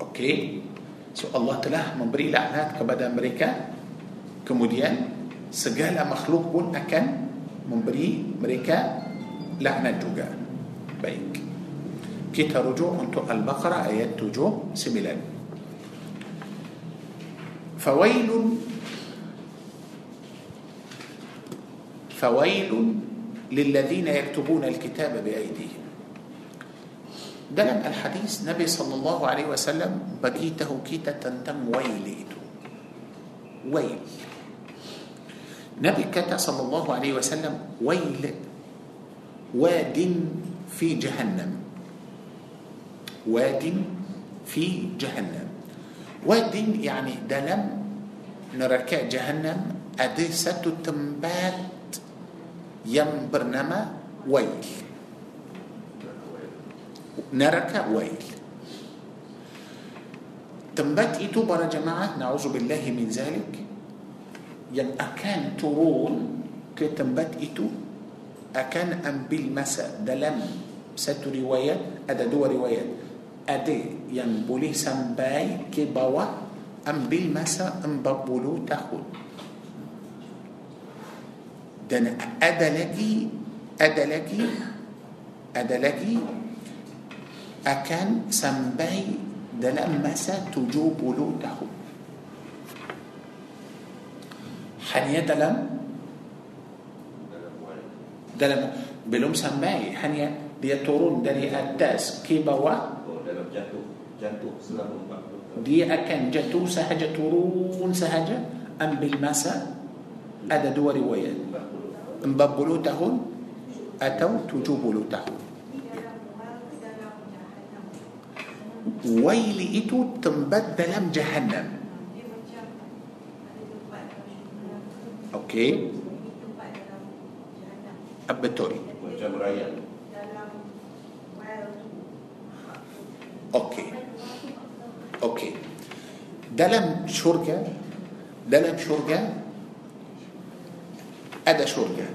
okey so Allah telah memberi laknat kepada mereka kemudian segala makhluk pun akan memberi mereka laknat juga baik kita rujuk untuk Al-Baqarah ayat 7 9 فويل فويل للذين يكتبون الكتاب بأيديهم. دلم الحديث نبي صلى الله عليه وسلم بكيته كيتة تم ويليته. ويل. نبي كتا صلى الله عليه وسلم ويل واد في جهنم. واد في جهنم. واد يعني دلم نركاء جهنم أدي ست yang bernama ويل neraka ويل tempat itu para jemaah نعوذ بالله من ذلك yang akan turun ke tempat itu akan ambil masa dalam satu riwayat ada dua riwayat. Ada yang boleh sampai ke bawah ambil masa 40 tahun. dan ada lagi ada lagi ada lagi akan sampai dalam masa tujuh puluh dah hanya dalam dalam belum sampai hanya dia turun dari atas. ke bawah dia akan. jatuh sahaja turun sahaja? أم بالمسا؟ أدى دوري ويل مبابلوتهم أتوا تجوبلوتهم ويلي إتو تنبدل جهنم. أوكي. أبتوري أوكي. أوكي. دلم شركة دلم شركة أدا شرجة.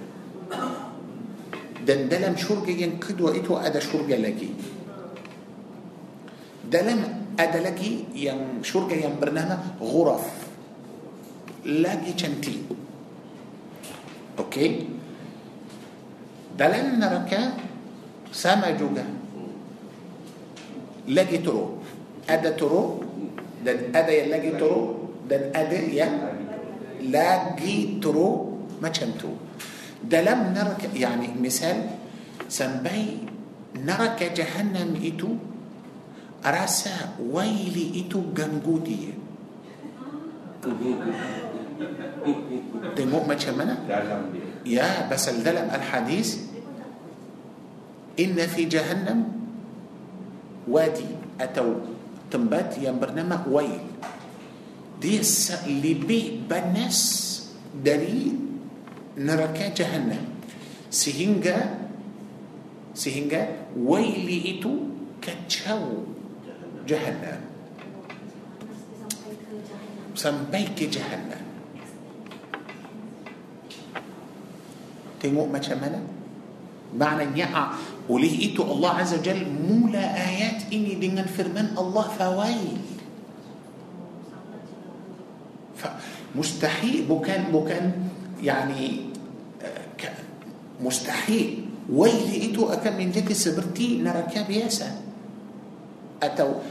دندلم شرجة ينقد وإتو أدا شرجة لكي دلم أدا لكي ين شرجة ين برنامج غرف. لكي تنتي أوكي؟ دلم نركا سما جوجا لكي ترو. أدا ترو. دن أدا يلاقي ترو. دن أدا يا ترو. ما تشمتو. ده لم نرك يعني مثال سنبي نرك جهنم إتو أراسا ويلي إتو جنجودية دمو ما شمنا يا بس الدلم الحديث إن في جهنم وادي. أتو تنبات ينبرنما ويل. دي اللي بي بنس دليل neraka jahannam sehingga sehingga waili itu kacau جهنم sampai ke jahannam tengok macam mana maknanya ah, oleh itu Allah Azza Jal mula ayat ini dengan firman Allah fawail mustahil bukan bukan mustahil. Wail itu akan menjadi seperti neraka biasa. Atau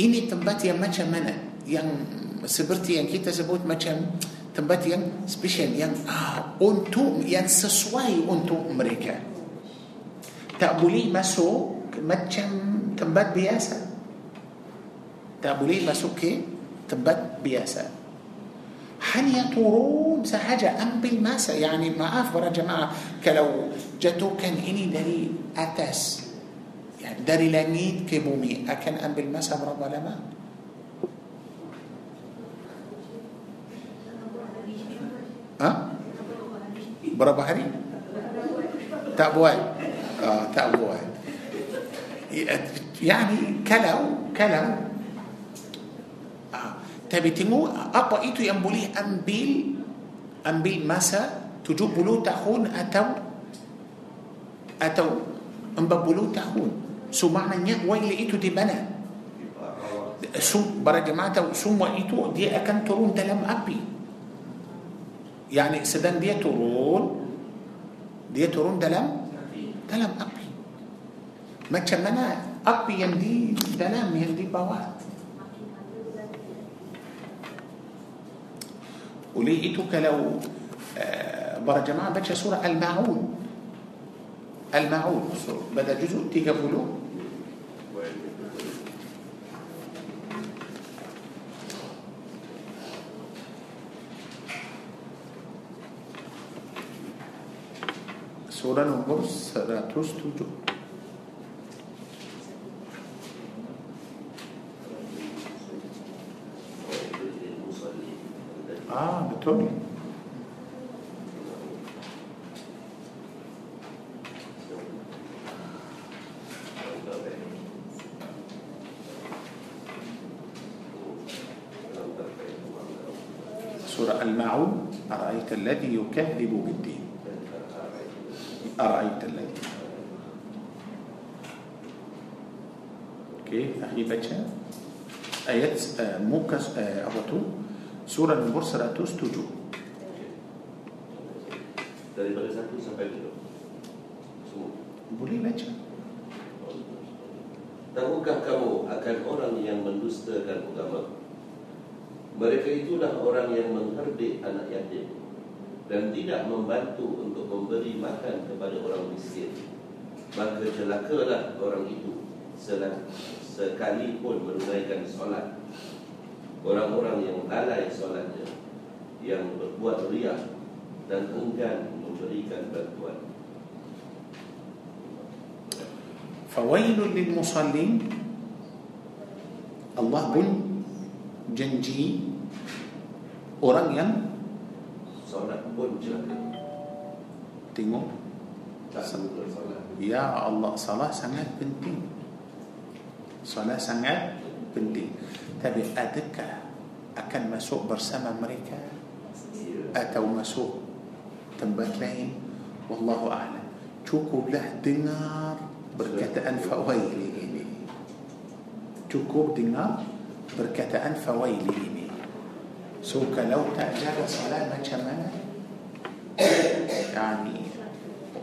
ini tempat yang macam mana? Yang seperti yang kita sebut macam tempat yang special yang ah, untuk yang sesuai untuk mereka. Tak boleh masuk macam tempat biasa. Tak boleh masuk ke tempat biasa هل يطورون سهجة أم بالماسة. يعني ما أفبر جماعة كلو جتو كان إني دري أتس يعني دري لنيد كبومي أكن أم بالماسة برب لما ها؟ برب هري تأبوال آه تأبوال يعني كلو كلو tapi tengok apa itu yang boleh ambil ambil masa 70 tahun atau atau 40 tahun. So maknanya wail itu di mana? Para jemaah tahu semua itu dia akan turun dalam api. Yani sedang dia turun dia turun dalam dalam api. Macam mana api yang di dalam yang di bawah? ولقيتك لو آه، برا جماعة بتش سورة الماعون. الماعون. بدأ جزء تقبله سورة نمبر 37 Ah, betul. سورة المعون أرأيت الذي يكذب بالدين؟ أرأيت الذي. أوكي أخي بچا آيات آه، موكس آه، tu surah nombor 107 Daripada satu sampai dua Semua boleh baca Tahukah kamu akan orang yang mendustakan agama? Mereka itulah orang yang mengherdik anak yatim dan tidak membantu untuk memberi makan kepada orang miskin. Maka celakalah orang itu sekalipun menunaikan solat. Orang-orang yang lalai solatnya Yang berbuat riak Dan enggan memberikan bantuan Fawailun lil musallim Allah pun janji orang yang solat pun jaga. Tengok. Ya Allah, solat sangat penting. Solat sangat بلي تبي أدك أكن مسوق برسم أمريكا أتو مسوق تنبتلين والله أعلم تشوكوب له دينار بركة أنف ويلي إني تشوكوب دينار بركة أنف ويلي إني سوك لو تأجر صلاة ما تشمنا يعني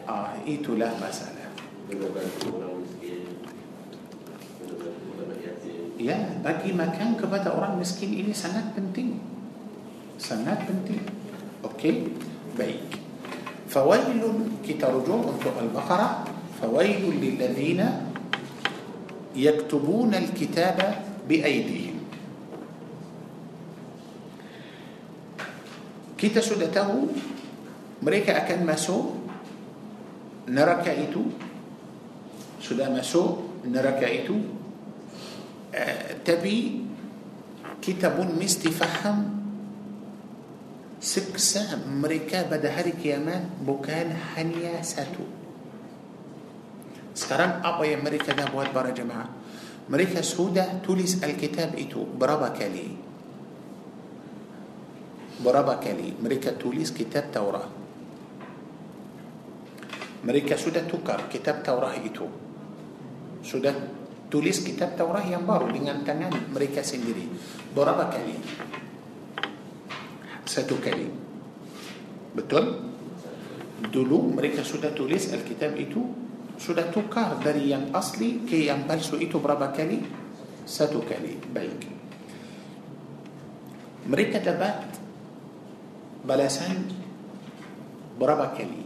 آه إيتو له مسألة bagi makan kepada orang miskin ini sangat penting. Sangat penting. Okey? Baik. Fawailun kita rujuk untuk Al-Baqarah. Fawailun lilladhina yaktubuna al-kitaba biaydihim. Kita sudah tahu mereka akan masuk neraka itu sudah masuk neraka itu tapi kita mesti faham seksa mereka pada hari kiamat bukan hanya satu. Sekarang apa yang mereka dah buat para jemaah. Mereka sudah tulis الكتاب itu berapa kali. برابا كالي. مريكا تولس كتاب توراة. مريكا سودة تكر كتاب توراة إتو سودة tulis kitab Taurat yang baru dengan tangan mereka sendiri. Berapa kali? Satu kali. Betul? Dulu mereka sudah tulis Alkitab itu sudah tukar dari yang asli ke yang palsu itu berapa kali? Satu kali. Baik. Mereka dapat balasan berapa kali?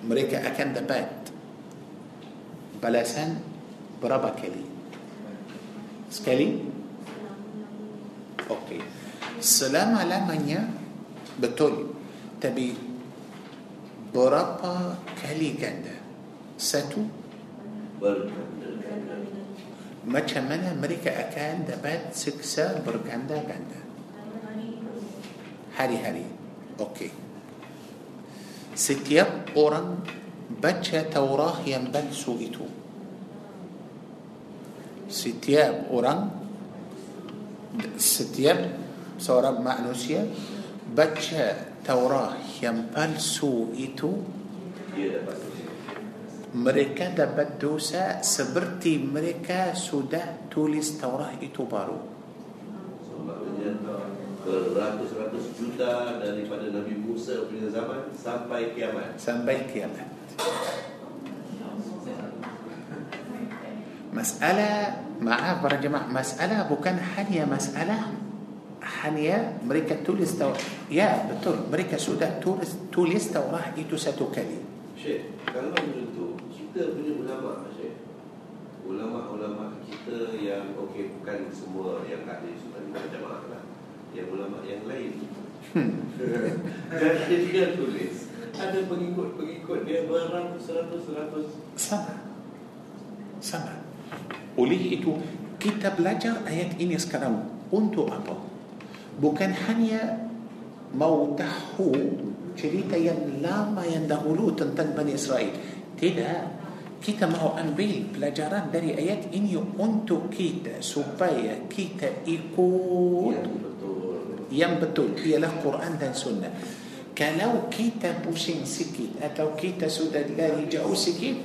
Mereka akan dapat balasan berapa kali? Sekali? Okey. Selama-lamanya betul. Tapi berapa kali ganda? Satu? Macam mana mereka akan dapat siksa berganda-ganda? Hari-hari. Okey. Setiap orang baca Taurah yang palsu itu setiap orang setiap seorang manusia baca Taurah yang palsu itu mereka dapat dosa seperti mereka sudah tulis Taurah itu baru beratus-ratus juta daripada Nabi Musa punya zaman sampai kiamat. sampai kiamat Masalah Maaf para jemaah Masalah bukan hanya masalah Hanya mereka tulis Taurat Ya betul Mereka sudah tulis Tulis Taurat itu satu kali Syekh, kalau begitu kita punya ulama Syekh. Ulama-ulama kita yang okey bukan semua yang ahli sunnah jamaah lah. Yang ulama yang lain. Dan dia tulis ada pengikut-pengikut dia beratus-ratus-ratus Sama Sama Oleh itu Kita belajar ayat ini sekarang Untuk apa? Bukan hanya Mau tahu Cerita yang lama yang dahulu Tentang Bani Israel Tidak Kita mau ambil pelajaran dari ayat ini Untuk kita Supaya kita ikut yang betul. yang betul ialah Quran dan Sunnah. Kalau kita pusing sikit atau kita sudah lari jauh sikit,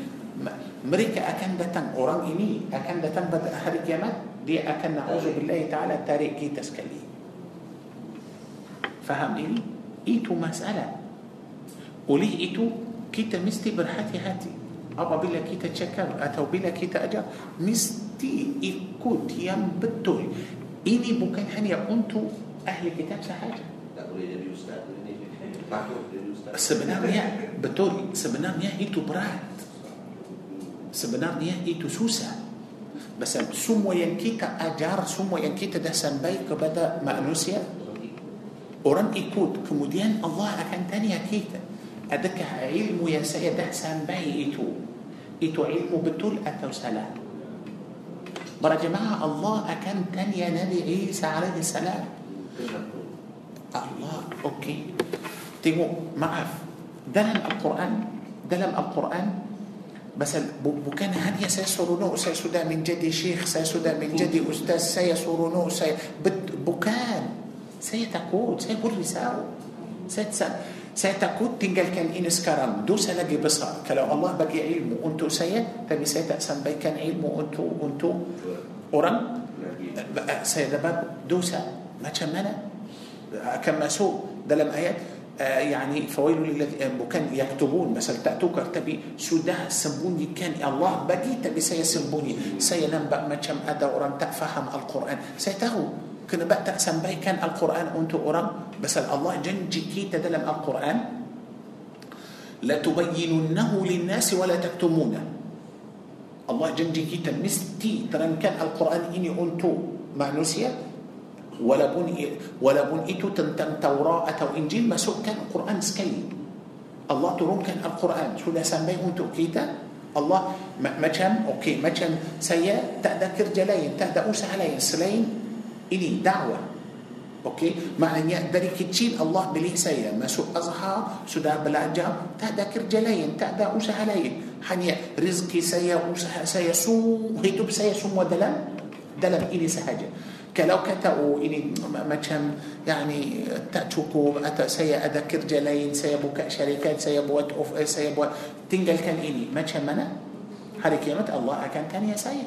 mereka akan datang orang ini akan datang pada hari kiamat dia akan na'udzubillah ta'ala tarik kita sekali. Faham ini? Itu masalah. Oleh itu kita mesti berhati-hati. Apabila kita cakap atau bila kita ajar mesti ikut yang betul. Ini bukan hanya untuk ahli kitab sahaja. Tak boleh jadi ustaz ni. Takut jadi ustaz. Sebenarnya betul, sebenarnya itu berat. Sebenarnya itu susah. Pasal semua yang kita ajar, semua yang kita dah sampai kepada manusia, orang ikut. Kemudian Allah akan tanya kita, adakah ilmu yang saya dah sampai itu, itu ilmu betul atau salah? Para jemaah Allah akan tanya Nabi Isa alaihi salam. Allah okey tengok maaf dalam Al-Quran dalam Al-Quran bu- bukan hanya saya seronok saya sudah menjadi syekh saya sudah menjadi ustaz saya seronok saya bet, bukan saya takut saya pun risau saya, saya, takut tinggalkan ini sekarang dosa lagi besar kalau Allah bagi ilmu untuk saya tapi saya tak sampaikan ilmu untuk untuk orang. Eh, saya dapat dosa macam mana akan masuk dalam ayat uh, آه، يعني فويل آه، كان يكتبون مثلا تأتوك ارتبي سودا سبوني كان الله بديت بسي سبوني سينام بقى ما شم أدا أوران تفهم القرآن. سيتهو كنا بقى سمبي كان القرآن أنت أوران. بس الله جنجي كي تدلم القرآن. لا تبيننه للناس ولا تكتمونه. الله جنجي كي تمستي ترن كان القرآن إني أنت معنوسية؟ ولا بن ولا بن إتو تنتم توراة أو إنجيل ما كان القرآن سكي الله ترون كان القرآن. شو لا سميه أنتو؟ كيتا؟ الله. ما كان أوكي ما كان سيا تذكر جلين تأوس عليه سلين إني دعوة. أوكي؟ مع أن يقدر كتشين الله بلي سيا ما سوء أظهى سدى بلا جام تذكر جلين تأوس عليه حني رزقي سيا سيا سو هيتوب سيا سو ودلم. دلم إني سهجه كلو كتا أو إني مثلا يعني تأتوكو اتا سي اذكر جلين سي بوك شركات سي بوت اوف سي بوت تنقل كان إني. مثلا منا؟ هذه كلمة الله اكن كان يا سي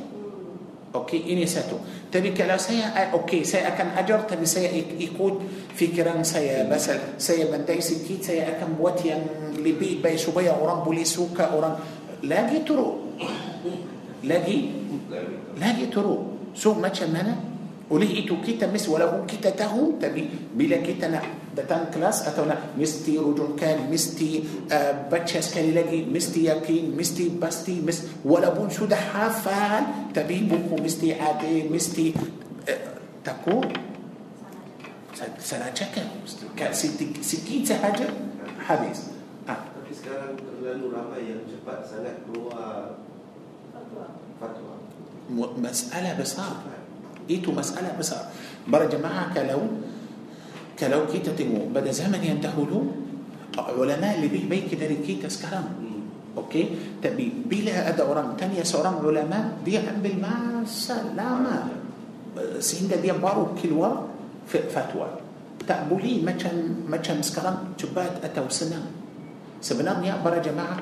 أوكي إني ساتو تبي كلو سي أوكي سي اكن أجر تبي سي إيكود في كران سي بس. سي من دايس كيت سي اكن بوت يم لبي بي شبيا بولي سوكا اورام لاقي ترو. لاقي لاقي ترو. سو مثلا منا؟ وليه إتو كيتا مس ولا هو كيتا تهو تبي بلا كيتا نا دتان كلاس أتونا مستي رجل كان مستي آه، باتشاس كان لقي مستي يقين مستي باستي مس ولا بون شو ده حافان تبي بوكو مستي عادي مستي آه، تكو سنة جاكا كان سكين سحاجة حبيس Sekarang terlalu ramai yang cepat sangat keluar fatwa. Masalah besar. إيتو مسألة بس برا جماعة كلو كلو كيتا تنمو. بدا زمن ينتهلو علماء اللي بيه بيك داري كيتا سكرام أوكي؟ تبي بلا أدا أورام تانية سورام علماء دي عم بالماسة لا ما سين دا دي بارو كلوة فتوى. تقبلي ما كان ما كان سكرام تبات أتو سنة. سبنام يا برا جماعة.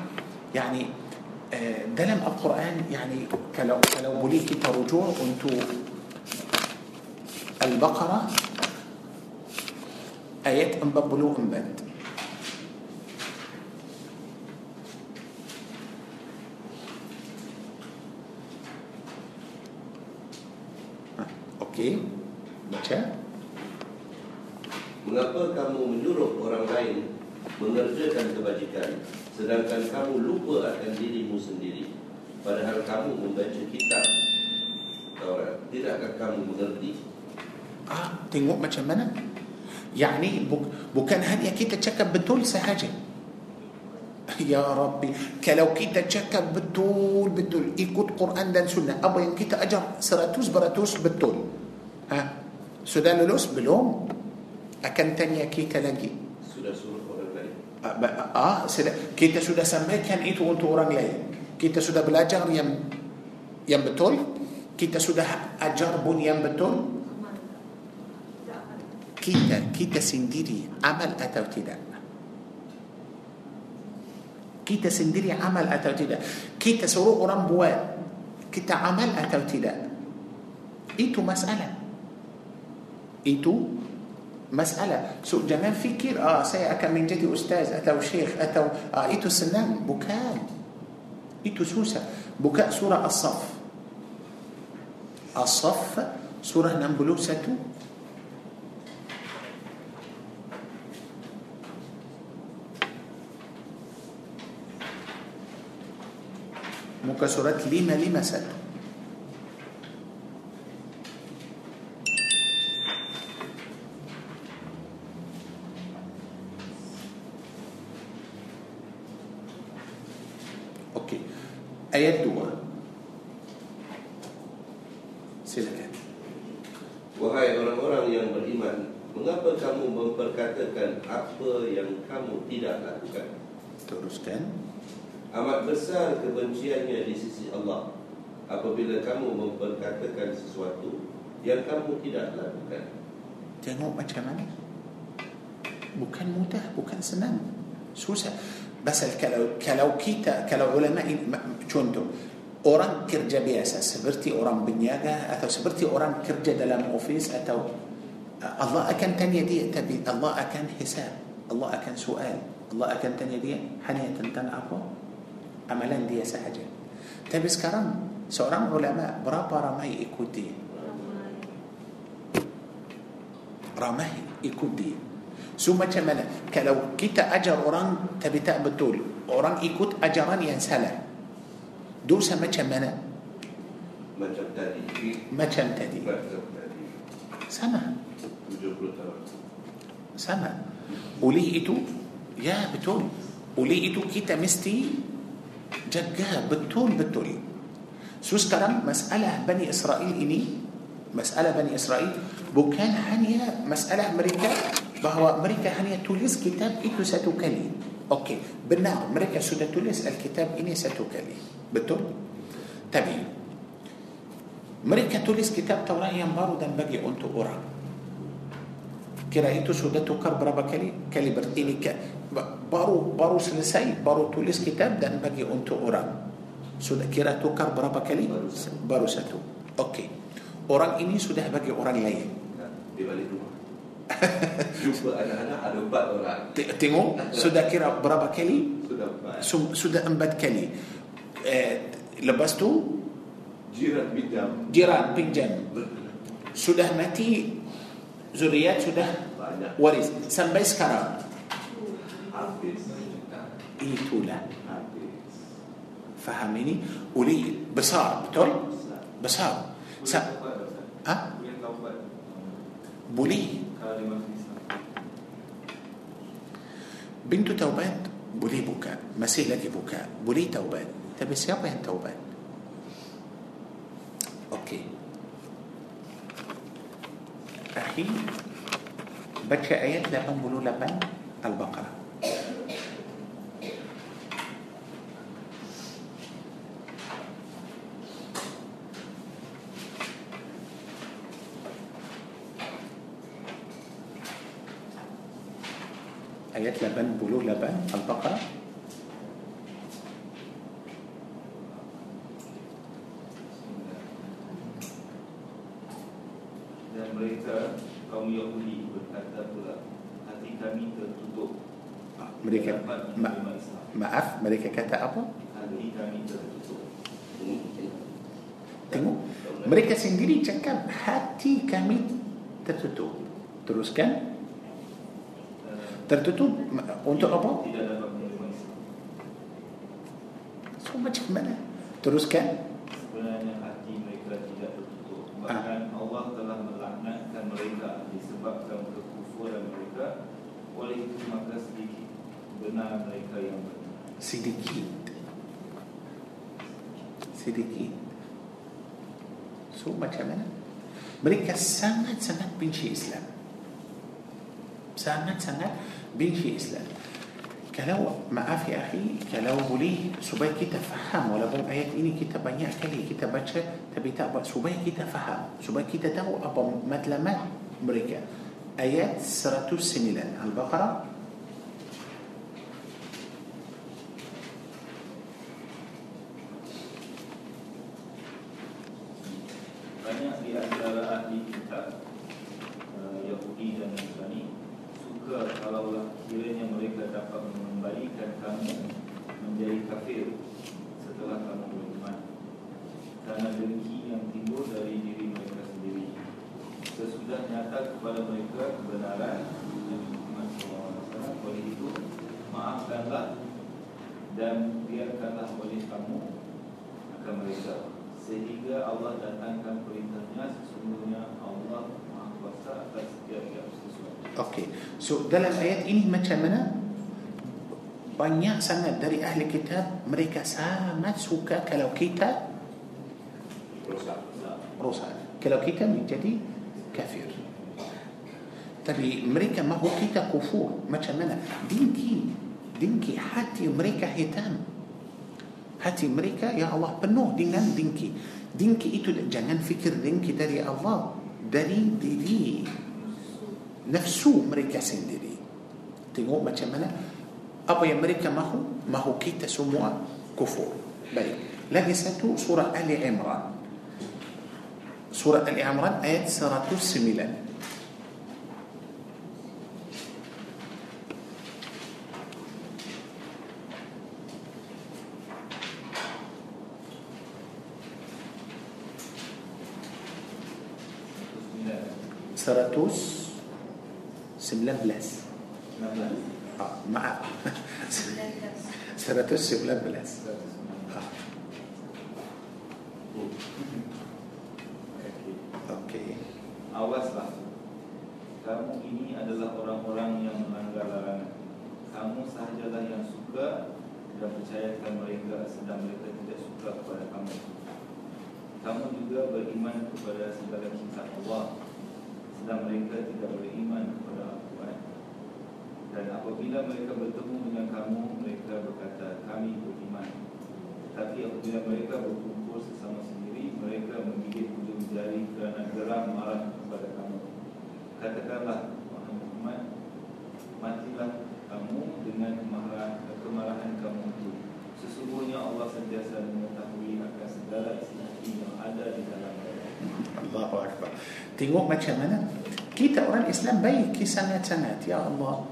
يعني آه، دلم القرآن. يعني كلو كلو بليك ترجوع. وانتو Al-Baqarah ayat 44 Okey. Baca. Mengapa kamu menyuruh orang lain mengerjakan kebajikan sedangkan kamu lupa akan dirimu sendiri padahal kamu membaca kitab Taurat tidakkah kamu mengerti Ah, tengok macam mana? Yani bu, bukan hanya kita cakap betul sahaja. Ya Rabbi, kalau kita cakap betul-betul ikut Quran dan Sunnah, apa yang kita ajar seratus beratus betul. Ha? Sudah lulus? Belum. Akan tanya kita lagi. sudah suruh orang lain Ah, sudah, kita sudah sampaikan itu untuk orang lain. Kita sudah belajar yang yang betul. Kita sudah ajar pun yang betul. Amal tak? Tidak amal. Kita kita sendiri amal atau tidak. Kita sendiri amal atau tidak. Kita suruh orang buat. Kita amal atau tidak. Itu masalah. Itu masalah. So jangan fikir ah saya akan menjadi ustaz atau syekh atau ah, itu senang. Bukan. Itu susah. Buka surah As-Saff. As-Saff surah 61 muka surat 551 Okey. Ayat 2. Silakan. Wahai orang-orang yang beriman Mengapa kamu memperkatakan apa yang kamu tidak lakukan Teruskan. Amat besar kebenciannya di sisi Allah Apabila kamu memperkatakan sesuatu yang kamu tidak lakukan Tengok macam mana. Bukan mudah, bukan senang. Susah. Pasal kalau kalau kita kalau ulama contoh orang kerja biasa seperti orang penjaga atau seperti orang kerja dalam office atau Allah akan tanya dia tapi Allah akan hisab Allah akan soal Allah akan tanya dia hanya tentang apa amalan dia sahaja tapi sekarang seorang ulama berapa ramai ikut dia Ramai. ikut dia So macam mana Kalau kita ajar orang Tapi tak betul Orang ikut ajaran yang salah Dosa macam mana Macam tadi Macam tadi Sama 70 tahun Sama Oleh itu Ya betul Oleh itu kita mesti jaga betul betul so sekarang? Masalah بني إسرائيل ini masalah بني إسرائيل. Bukan hanya masalah mereka bahawa mereka hanya tulis kitab itu satu kali. Okay benar mereka sudah tulis الكتاب ini satu kali betul تبي أمريكا توليس كتاب توراة ينبارو دن بجي أنتو أورا. كرايتو سودة كرب ربا كالي كالي برتيني كالي baru baru selesai, baru tulis kitab dan bagi untuk orang. Sudah kira tukar berapa kali? Baru satu. Baru satu. Okey. Orang ini sudah bagi orang lain. Di balik rumah Jumpa anak-anak ada empat orang Tengok sudah kira berapa kali? Sudah empat Su- Sudah empat kali. Eh, lepas tu Jiran pinjam jiran pinjam. Sudah mati zuriat sudah Banyak waris sampai sekarang. اي طولة فهميني ولي بصار بتول بصار. س ها؟ بولي. بنت توبات بولي بكاء مسيح لدي بوكا. بولي توبات. تبي سياق هن توبات؟ أوكي. أخي بكى آيات لا بنبولو لبن. البقرة. Ayat 88 Al-Baqarah. Dan mereka kaum Yahudi berkata pula hati kami tertutup. Mereka dapat ma- maaf mereka kata apa? Hati kami tertutup. Tengok. Mereka sendiri cakap hati kami tertutup. Teruskan tertutup. Untuk apa? So macam mana? Teruskan. Sebenarnya hati mereka tidak tertutup. Ah. bahkan Allah telah melaknatkan mereka disebabkan kekufuran mereka. Oleh itu maka sedikit benar mereka yang benar. Sedikit. Sedikit. So macam mana? Mereka sangat-sangat benci Islam سامن سنة بين في إسلام. كلو ما في أخي كلو بلي سبأ كي تفهم ولا بوم آيات إني كي تبني أكلي كي تبتش تبي تأب سبأ كي تفهم سبأ كي تتو أبا مدلما بريكا. آيات سرطو سنين البقرة mengembalikan kamu menjadi kafir setelah kamu beriman karena dengki yang timbul dari diri mereka sendiri sesudah nyata kepada mereka kebenaran Muhammad SAW oleh itu maafkanlah dan biarkanlah oleh kamu akan mereka sehingga Allah datangkan perintahnya sesungguhnya Allah Maha Kuasa atas setiap sesuatu. Okey. So dalam ayat ini macam mana? Banyak sangat dari ahli kitab mereka sangat suka kalau kita Rosak. Kalau kita menjadi kafir. Tapi mereka mahu kita kufur. Macam mana? Dingki. Dingki hati mereka hitam. Hati mereka ya Allah penuh dengan dingki. Dingki itu jangan fikir dingki dari Allah. Dari diri nafsu mereka sendiri. Tengok macam mana apa yang mereka mahu mahu kita semua kufur baik lagi satu surah Ali Imran surah Ali Imran ayat 109 119 Seratus sembilan belas. Ah, Okey. Awaslah Kamu ini adalah orang-orang yang melanggar larangan. Kamu sahajalah yang suka Dan percayakan mereka sedang mereka tidak suka kepada kamu. Kamu juga beriman kepada segala kitab Allah. Sedang mereka tidak beriman kepada Dan apabila mereka bertemu dengan kamu Mereka berkata kami beriman Tetapi apabila mereka berkumpul sesama sendiri Mereka menggigit ujung jari kerana geram marah kepada kamu Katakanlah Wahai Muhammad Matilah kamu dengan kemarahan, kemarahan kamu itu Sesungguhnya Allah sentiasa mengetahui akan segala isi hati yang ada di dalam Allahu Akbar. Tengok macam mana kita orang Islam baik sangat-sangat. Ya Allah,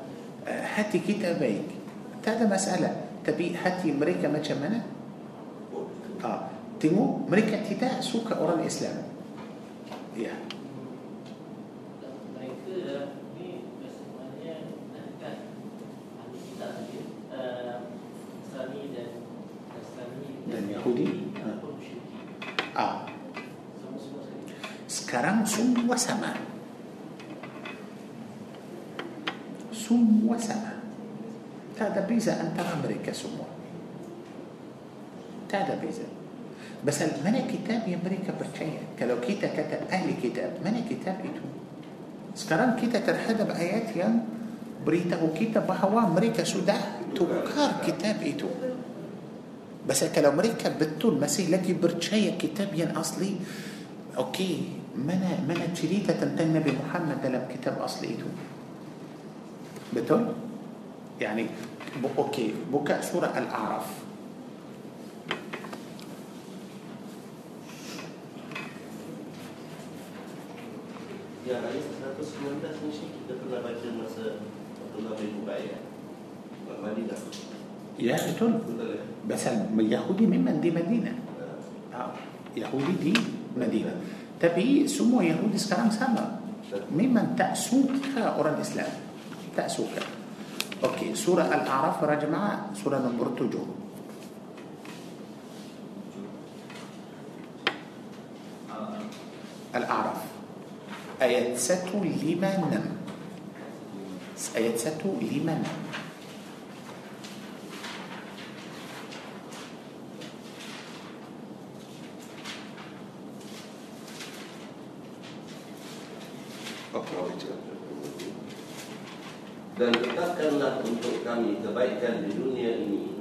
hati kita baik. Tak ada masalah. Tapi hati mereka macam mana? Ah, tengok mereka tidak suka orang Islam. Ya. mereka ni sebenarnya kan ahli kitab tadi eh, Nasrani dan Nasrani Dan Yahudi. ataupun musyrikin Ah, semua-semua sekali sekarang semua sama. Semua sama. Tak ada beza antara mereka semua. Tak ada beza. Pasal mana kitab yang mereka percaya? Kalau kita kata ahli kitab, mana kitab itu? Sekarang kita terhadap ayat yang beritahu kita bahawa mereka sudah tukar kitab itu. Pasal kalau mereka betul masih lagi percaya kitab yang asli, okey, mana mana cerita tentang Nabi Muhammad dalam kitab asli itu? بتون يعني أوكي بكاء سوره الاعراف يا بتقول بس اليهودي ممن دي مدينه يهودي دي مدينه تبي سمو يهودي سكرام سامر ممن تاسوك اورا الاسلام tak suka Okey, surah Al-A'raf para jemaah surah nombor tujuh Ah, Al-A'raf ayat satu lima enam ayat satu lima enam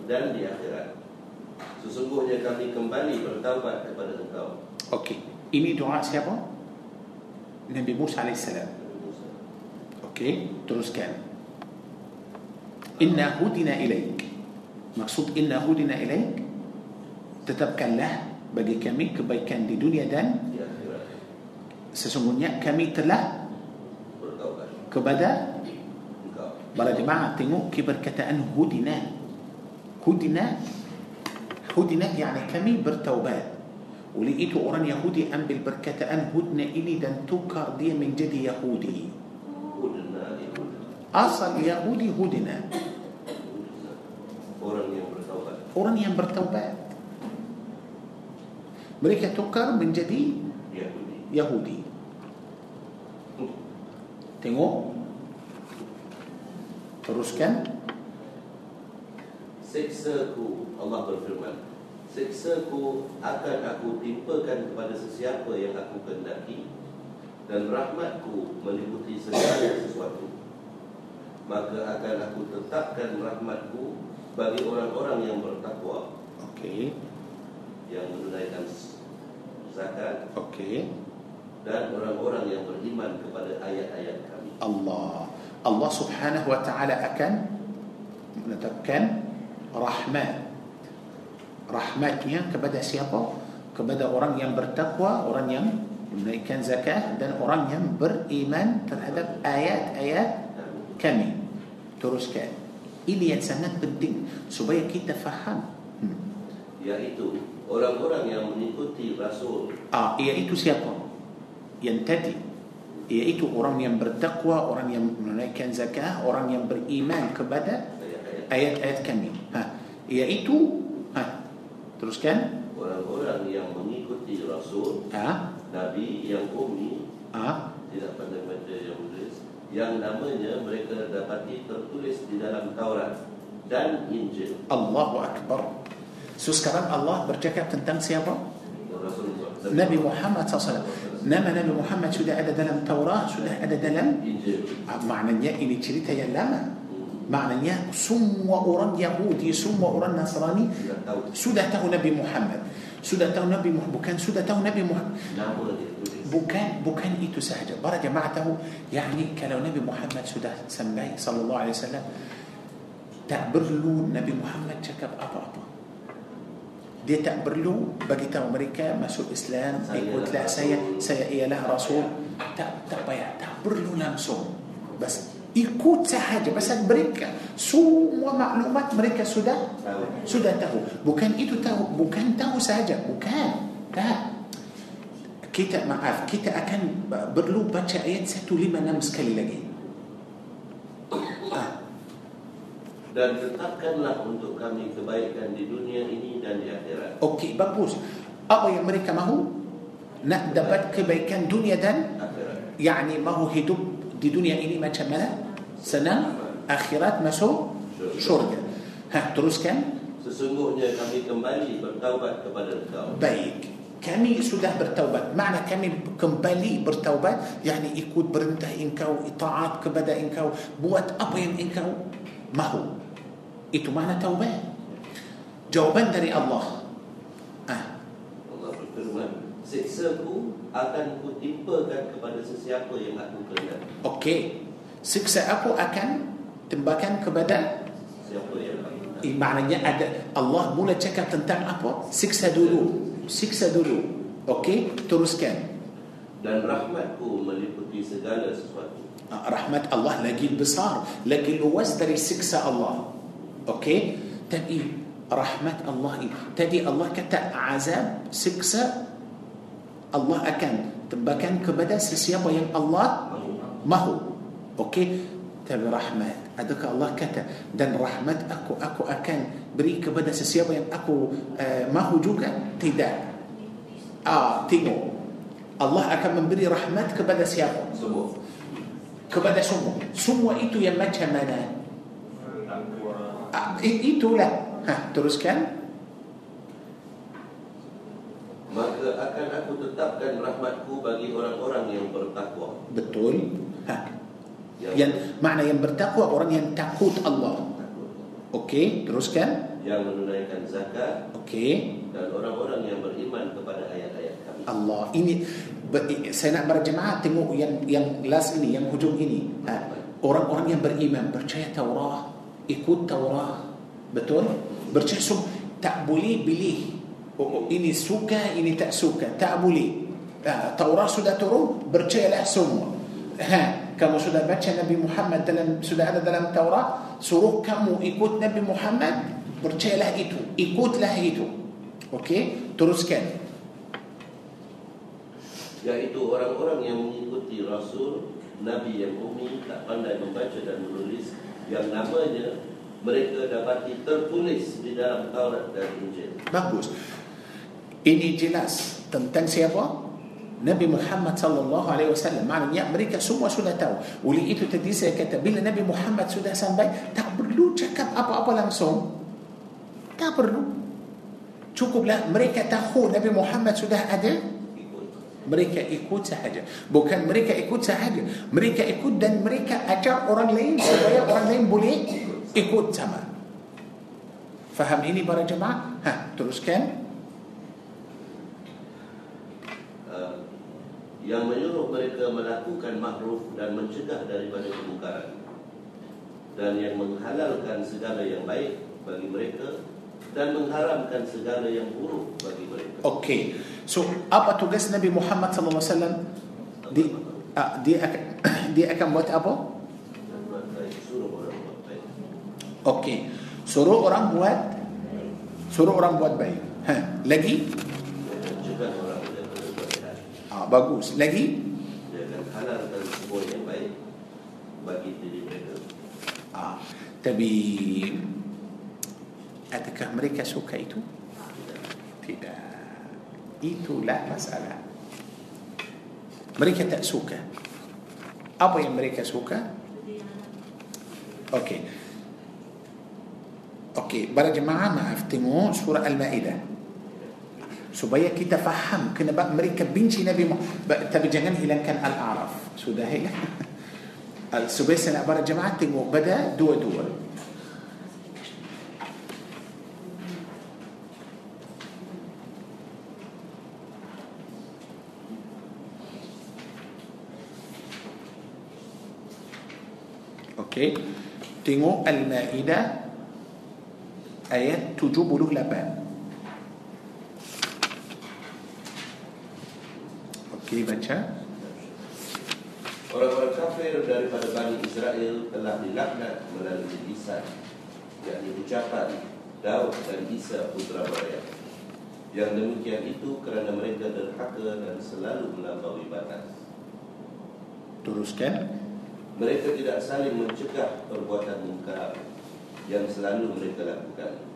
dan di akhirat. Sesungguhnya kami kembali bertaubat kepada engkau. Okey, ini doa siapa? Nabi Musa Musa. Okey, teruskan. Inna hudina ilaik. Maksud inna hudina ilaik tetapkanlah bagi kami kebaikan di dunia dan Di akhirat sesungguhnya kami telah bertaubat kepada engkau. para jemaah tengok keberkataan hudina. Kami bertaubat. Oleh itu orang Yahudi ambil perkataan hudna ini dan tukar dia menjadi Yahudi. Hudna itu Asal Yahudi hudina. orang yang bertaubat. Orang yang bertaubat. Mereka tukar menjadi Yahudi. Yahudi. Tengok. Teruskan. Siksaku Allah berfirman Siksaku akan aku timpakan kepada sesiapa yang aku kendaki Dan rahmatku meliputi segala sesuatu Maka akan aku tetapkan rahmatku Bagi orang-orang yang bertakwa Okey. Yang menunaikan zakat Okey. Dan orang-orang yang beriman kepada ayat-ayat kami Allah. Allah Subhanahu wa taala akan menetapkan rahmat. Rahmatnya kepada siapa? Kepada orang yang bertakwa, orang yang menunaikan zakat dan orang yang beriman terhadap ayat-ayat kami. Teruskan. Ini yang sangat penting supaya kita faham. Hmm. Yaitu orang-orang yang mengikuti Rasul Ah, iaitu siapa? Yang tadi. Iaitu orang yang bertakwa, orang yang menunaikan zakat, orang yang beriman kepada ayat-ayat kami. Ha, iaitu ha, teruskan. Orang-orang yang mengikuti Rasul Ha, Nabi yang umi ha, Tidak pandai baca yang menulis Yang namanya mereka dapati tertulis di dalam Taurat Dan Injil Allahu Akbar. So sekarang Allah bercakap tentang siapa? Rasulullah Nabi Muhammad SAW. Nama Nabi Muhammad sudah ada dalam Taurat, sudah ada dalam Injil Ah, maknanya ini cerita yang lama. Hmm, Maknanya semua orang Yahudi, semua orang Nasrani sudah tahu Nabi Muhammad. Sudah tahu Nabi Muhammad, bukan sudah tahu Nabi Muhammad. Bukan bukan itu sahaja. Para jemaah tahu, yakni kalau Nabi Muhammad sudah sampai sallallahu alaihi wasallam tak perlu Nabi Muhammad cakap apa-apa. Dia tak perlu bagi tahu mereka masuk Islam, ikutlah saya, saya ialah Rasul. Tak tak payah, tak perlu langsung. Bas ikut sahaja. Pasal mereka semua maklumat mereka sudah Tahu. sudah tahu. Bukan itu tahu. Bukan tahu saja bukan. Tak. Kita maaf kita akan perlu baca ayat 156 sekali lagi. Ah, Dan tetapkanlah untuk kami kebaikan di dunia ini dan di akhirat. Okey bagus. Apa yang mereka mahu? Nak dapat kebaikan dunia dan Akhirat. Yakni mahu hidup di dunia ini macam mana? Senang akhirat masuk syurga. Ha teruskan. Sesungguhnya kami kembali bertaubat kepada engkau. Baik. Kami sudah bertaubat. Makna kami kembali bertaubat? Yakni ikut perintah engkau itaat kepada engkau buat apa yang engkau mahu. Itu makna taubat? Jawaban dari Allah ah Allah berfirman Siksaku akan kutimpakan kepada sesiapa yang aku kehendaki okey siksa aku akan tembakan kepada siapa yang lain. Eh, maknanya ada Allah mula cakap tentang apa? Siksa dulu. Siksa dulu. Okey, teruskan. Dan rahmatku meliputi segala sesuatu. Ah, Rahmat Allah lagi besar, lagi luas dari siksa Allah. Okey? Tapi rahmat Allah ini. Tadi Allah kata azab, siksa Allah akan tebakan kepada sesiapa yang Allah mahu. Okey? Tapi rahmat. Adakah Allah kata dan rahmat aku aku akan beri kepada sesiapa yang aku uh, mahu juga? Tidak. Ah, tengok. Allah akan memberi rahmat kepada siapa? Semua. Kepada semua. Semua itu yang macam mana? Ah, itulah. Ha, teruskan. Maka akan aku tetapkan rahmatku bagi orang-orang yang bertakwa. Betul. Ha. Yang, Yang makna yang bertakwa orang yang takut Allah. Okey, teruskan. yang menunaikan zakat Okey. dan orang-orang yang beriman kepada ayat-ayat kami. Allah ini saya nak berjemaah tengok yang yang last ini yang hujung ini ha. orang-orang yang beriman percaya Taurat ikut Taurat betul percaya tak boleh pilih oh, oh, ini suka ini tak suka tak boleh ha. Taurat sudah turun percayalah semua ha. kamu sudah baca Nabi Muhammad dalam sudah ada dalam Taurat suruh kamu ikut Nabi Muhammad percayalah itu ikutlah itu okey teruskan Yaitu orang-orang yang mengikuti Rasul, Nabi yang umi, tak pandai membaca dan menulis, yang namanya mereka dapati tertulis di dalam Taurat dan Injil. Bagus. Ini jelas tentang siapa? Nabi Muhammad sallallahu alaihi wasallam. Maknanya mereka semua sudah tahu. Oleh itu tadi saya kata bila Nabi Muhammad sudah sampai tak perlu cakap apa-apa langsung. Tak perlu. Cukuplah mereka tahu Nabi Muhammad sudah ada mereka ikut sahaja bukan mereka ikut sahaja mereka ikut dan mereka ajar orang lain supaya orang lain boleh ikut sama faham ini para jemaah ha teruskan Uh, yang menyuruh mereka melakukan makruf dan mencegah daripada kemungkaran. Dan yang menghalalkan segala yang baik bagi mereka dan mengharamkan segala yang buruk bagi mereka. okey so apa tugas Nabi Muhammad sallallahu alaihi wasallam? Di ah, dia akan dia akan buat apa? Buat baik, suruh orang buat baik. okey suruh orang buat suruh orang buat baik. Ha lagi diri mereka. ah, tapi adakah mereka suka itu tidak itulah masalah mereka tak suka apa yang mereka suka okey okey para jemaah maaf tengok surah al-maidah supaya kita faham kenapa mereka benci Nabi Muhammad tapi jangan hilangkan al-araf sudah hilang supaya saya nak para jemaah tengok pada dua-dua Okey. Tengok Al-Maidah ayat 78. Okey, baca. Orang-orang kafir daripada Bani Israel telah dilaknat melalui lisan, yakni ucapan Daud dan Isa putra Maryam. Yang demikian itu kerana mereka derhaka dan selalu melampaui batas. Teruskan. Mereka tidak saling mencegah perbuatan mungkar yang selalu mereka lakukan.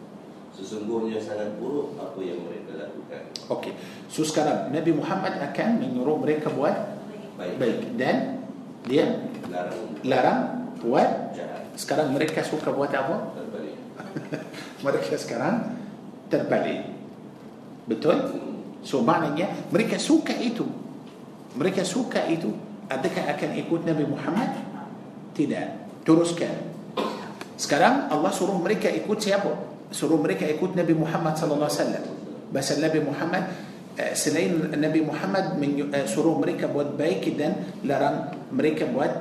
Sesungguhnya sangat buruk apa yang mereka lakukan. Okey. So sekarang Nabi Muhammad akan menyuruh mereka buat Baik, baik dan dia larang larang buat jahat. sekarang mereka suka buat apa? Terbalik. mereka sekarang terbalik. Betul? So maknanya mereka suka itu. Mereka suka itu. Adakah akan ikut Nabi Muhammad? Tidak. Teruskan. Sekarang Allah suruh mereka ikut siapa? Suruh mereka ikut Nabi Muhammad sallallahu alaihi wasallam. Bahasa Nabi Muhammad eh, selain Nabi Muhammad eh, suruh mereka buat baik dan larang mereka buat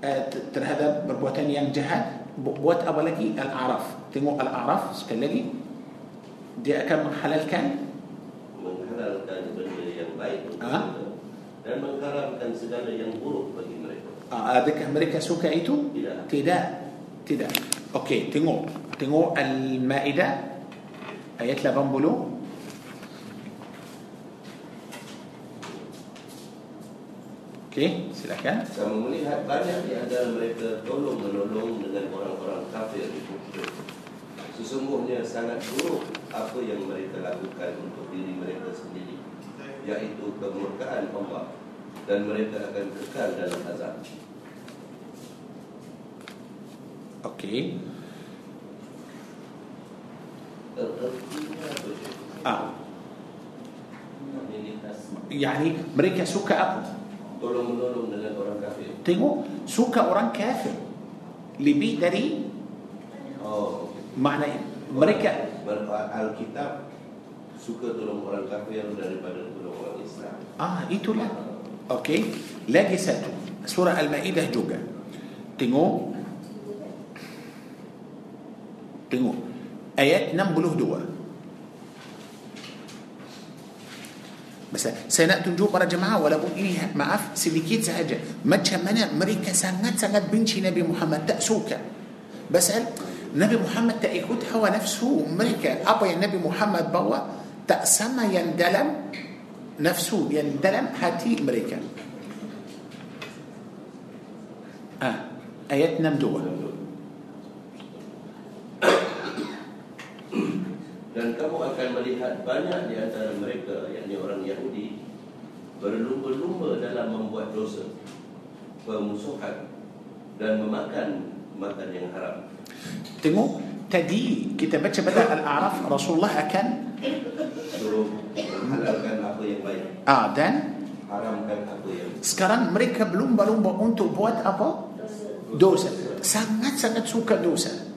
eh, ter- terhadap perbuatan yang jahat Bu- buat apa lagi Al-A'raf tengok Al-A'raf sekali lagi dia akan menghalalkan menghalalkan benda yang baik Ha? dan mengharamkan segala yang buruk bagi mereka. Ah, adakah mereka suka itu Tidak. tidak tidak okey tengok tengok Al-Maidah ayat 80 Okey, silakan. Kamu melihat banyak di antara mereka tolong menolong dengan orang-orang kafir musyrik. Sesungguhnya sangat buruk apa yang mereka lakukan untuk diri mereka sendiri, yaitu kemurkaan Allah dan mereka akan kekal dalam azab. Okey. Ah, yani mereka suka apa? tolong menolong dengan orang kafir. Tengok suka orang kafir lebih dari Oh, makna mereka Alkitab suka tolong orang kafir daripada tolong orang Islam. ah itulah okey lagi satu surah al-maidah juga tengok تنو. آيات نم بلوه دوا. بس سنة تنجو برا جماعة ولا بون إيه معاف. سيديكيت سهجة ما تشمنا مريكا سانات سانات بنشي نبي محمد تأسوكا بس هل نبي محمد تأيكوت هو نفسه؟ مريكا أبا يا نبي محمد بوا تأسما يندلم نفسه يندلم هاتي مريكا آه. آيات نم دول melihat banyak di antara mereka, yakni orang Yahudi, berlumba-lumba dalam membuat dosa, pemusuhan, dan memakan makan yang haram. tengok tadi kita baca pada al-a'raf Rasulullah akan Suruh menghalalkan apa yang baik, ah dan? Haramkan apa yang sekarang mereka belum berlumba untuk buat apa? Dosa. Sangat-sangat suka dosa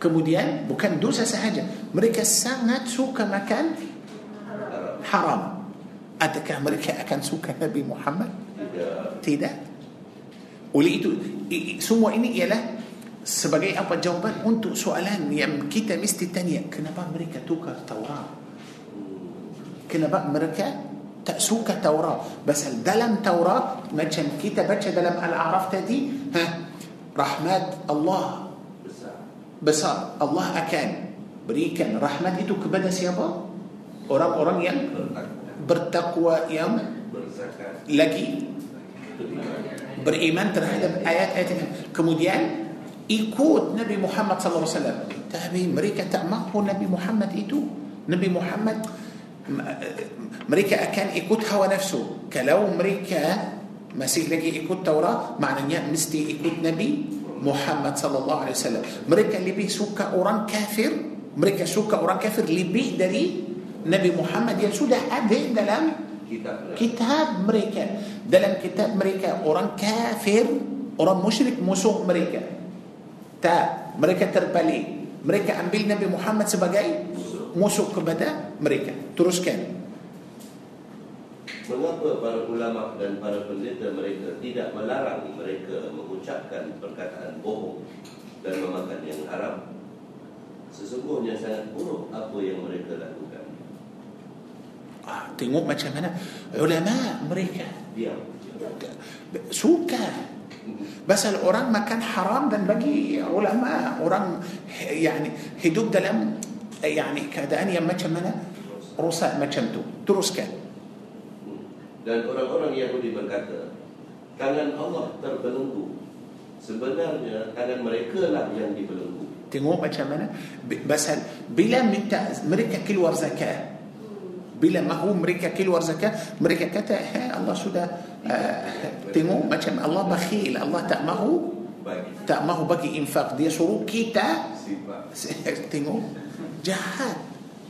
kemudian bukan dosa sahaja mereka sangat suka makan haram. adakah mereka akan suka Nabi Muhammad Tidak. oleh itu semua ini ialah sebagai apa jawapan untuk soalan yang kita mesti tanya kenapa mereka tukar Taurat Hmm. kenapa mereka tak suka Taurat pasal dalam Taurat macam kita baca dalam Al-A'raf tadi ha, rahmat Allah Besar. Allah akan berikan rahmat itu kepada siapa orang-orang yang Bertakwa. yang lagi beriman terhadap ayat-ayat ini kemudian ikut Nabi Muhammad wasallam tapi mereka tak mahu Nabi Muhammad itu Nabi Muhammad mereka akan ikut hawa nafsu kalau mereka masih lagi ikut Taurat maknanya mesti ikut Nabi Muhammad sallallahu alaihi wasallam. Mereka lebih suka orang kafir mereka suka orang kafir lebih dari Nabi Muhammad yang sudah ada dalam Kitab. kitab mereka. Dalam kitab mereka orang kafir orang musyrik musuh mereka. Tak mereka terbalik. Mereka ambil Nabi Muhammad sebagai musuh kepada mereka. Teruskan Mengapa para ulama dan para pendeta mereka tidak melarang mereka mengucapkan perkataan bohong dan memakan yang haram? Sesungguhnya sangat buruk apa yang mereka lakukan. ah, tengok macam mana ulama mereka Diam. suka Pasal orang makan haram dan bagi ulama orang yani hidup dalam yani keadaan yang macam mana rusak macam tu teruskan Dan orang-orang Yahudi berkata, tangan Allah terbelenggu. Sebenarnya tangan mereka lah yang dibelenggu. Tengok macam mana Pasal Bila minta Mereka keluar zakat Bila mahu mereka keluar zakat Mereka kata hey, Allah sudah uh, Tengok macam Allah bakhil Allah tak mahu Bagi Tak mahu bagi infak Dia suruh kita. Tengok Jahat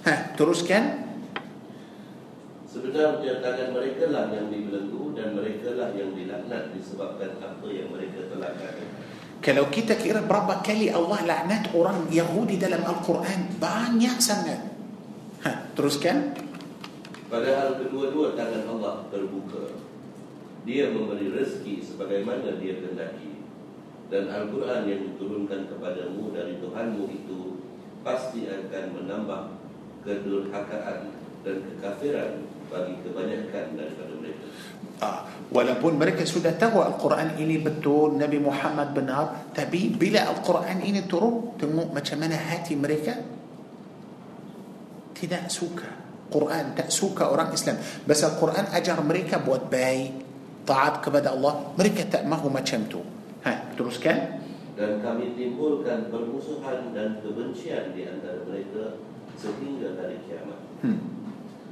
ha, Teruskan Sebenarnya tangan mereka lah yang dibelenggu dan mereka lah yang dilaknat disebabkan apa yang mereka telah katakan. Kalau kita kira berapa kali Allah laknat orang Yahudi dalam Al-Quran Banyak sangat ha, Teruskan Padahal kedua-dua tangan Allah terbuka. Dia memberi rezeki sebagaimana dia kehendaki dan Al-Quran yang diturunkan kepadamu dari Tuhanmu itu pasti akan menambah kedurhakaan dan kekafiran bagi kebanyakan daripada mereka. Ah, walaupun mereka sudah tahu Al-Quran ini betul Nabi Muhammad benar tapi bila Al-Quran ini turun tengok macam mana hati mereka tidak suka Quran tak suka orang Islam bas Al-Quran ajar mereka buat baik taat kepada Allah mereka tak mahu macam tu ha teruskan Dan kami timbulkan permusuhan dan kebencian di antara mereka sehingga hari kiamat. hmm.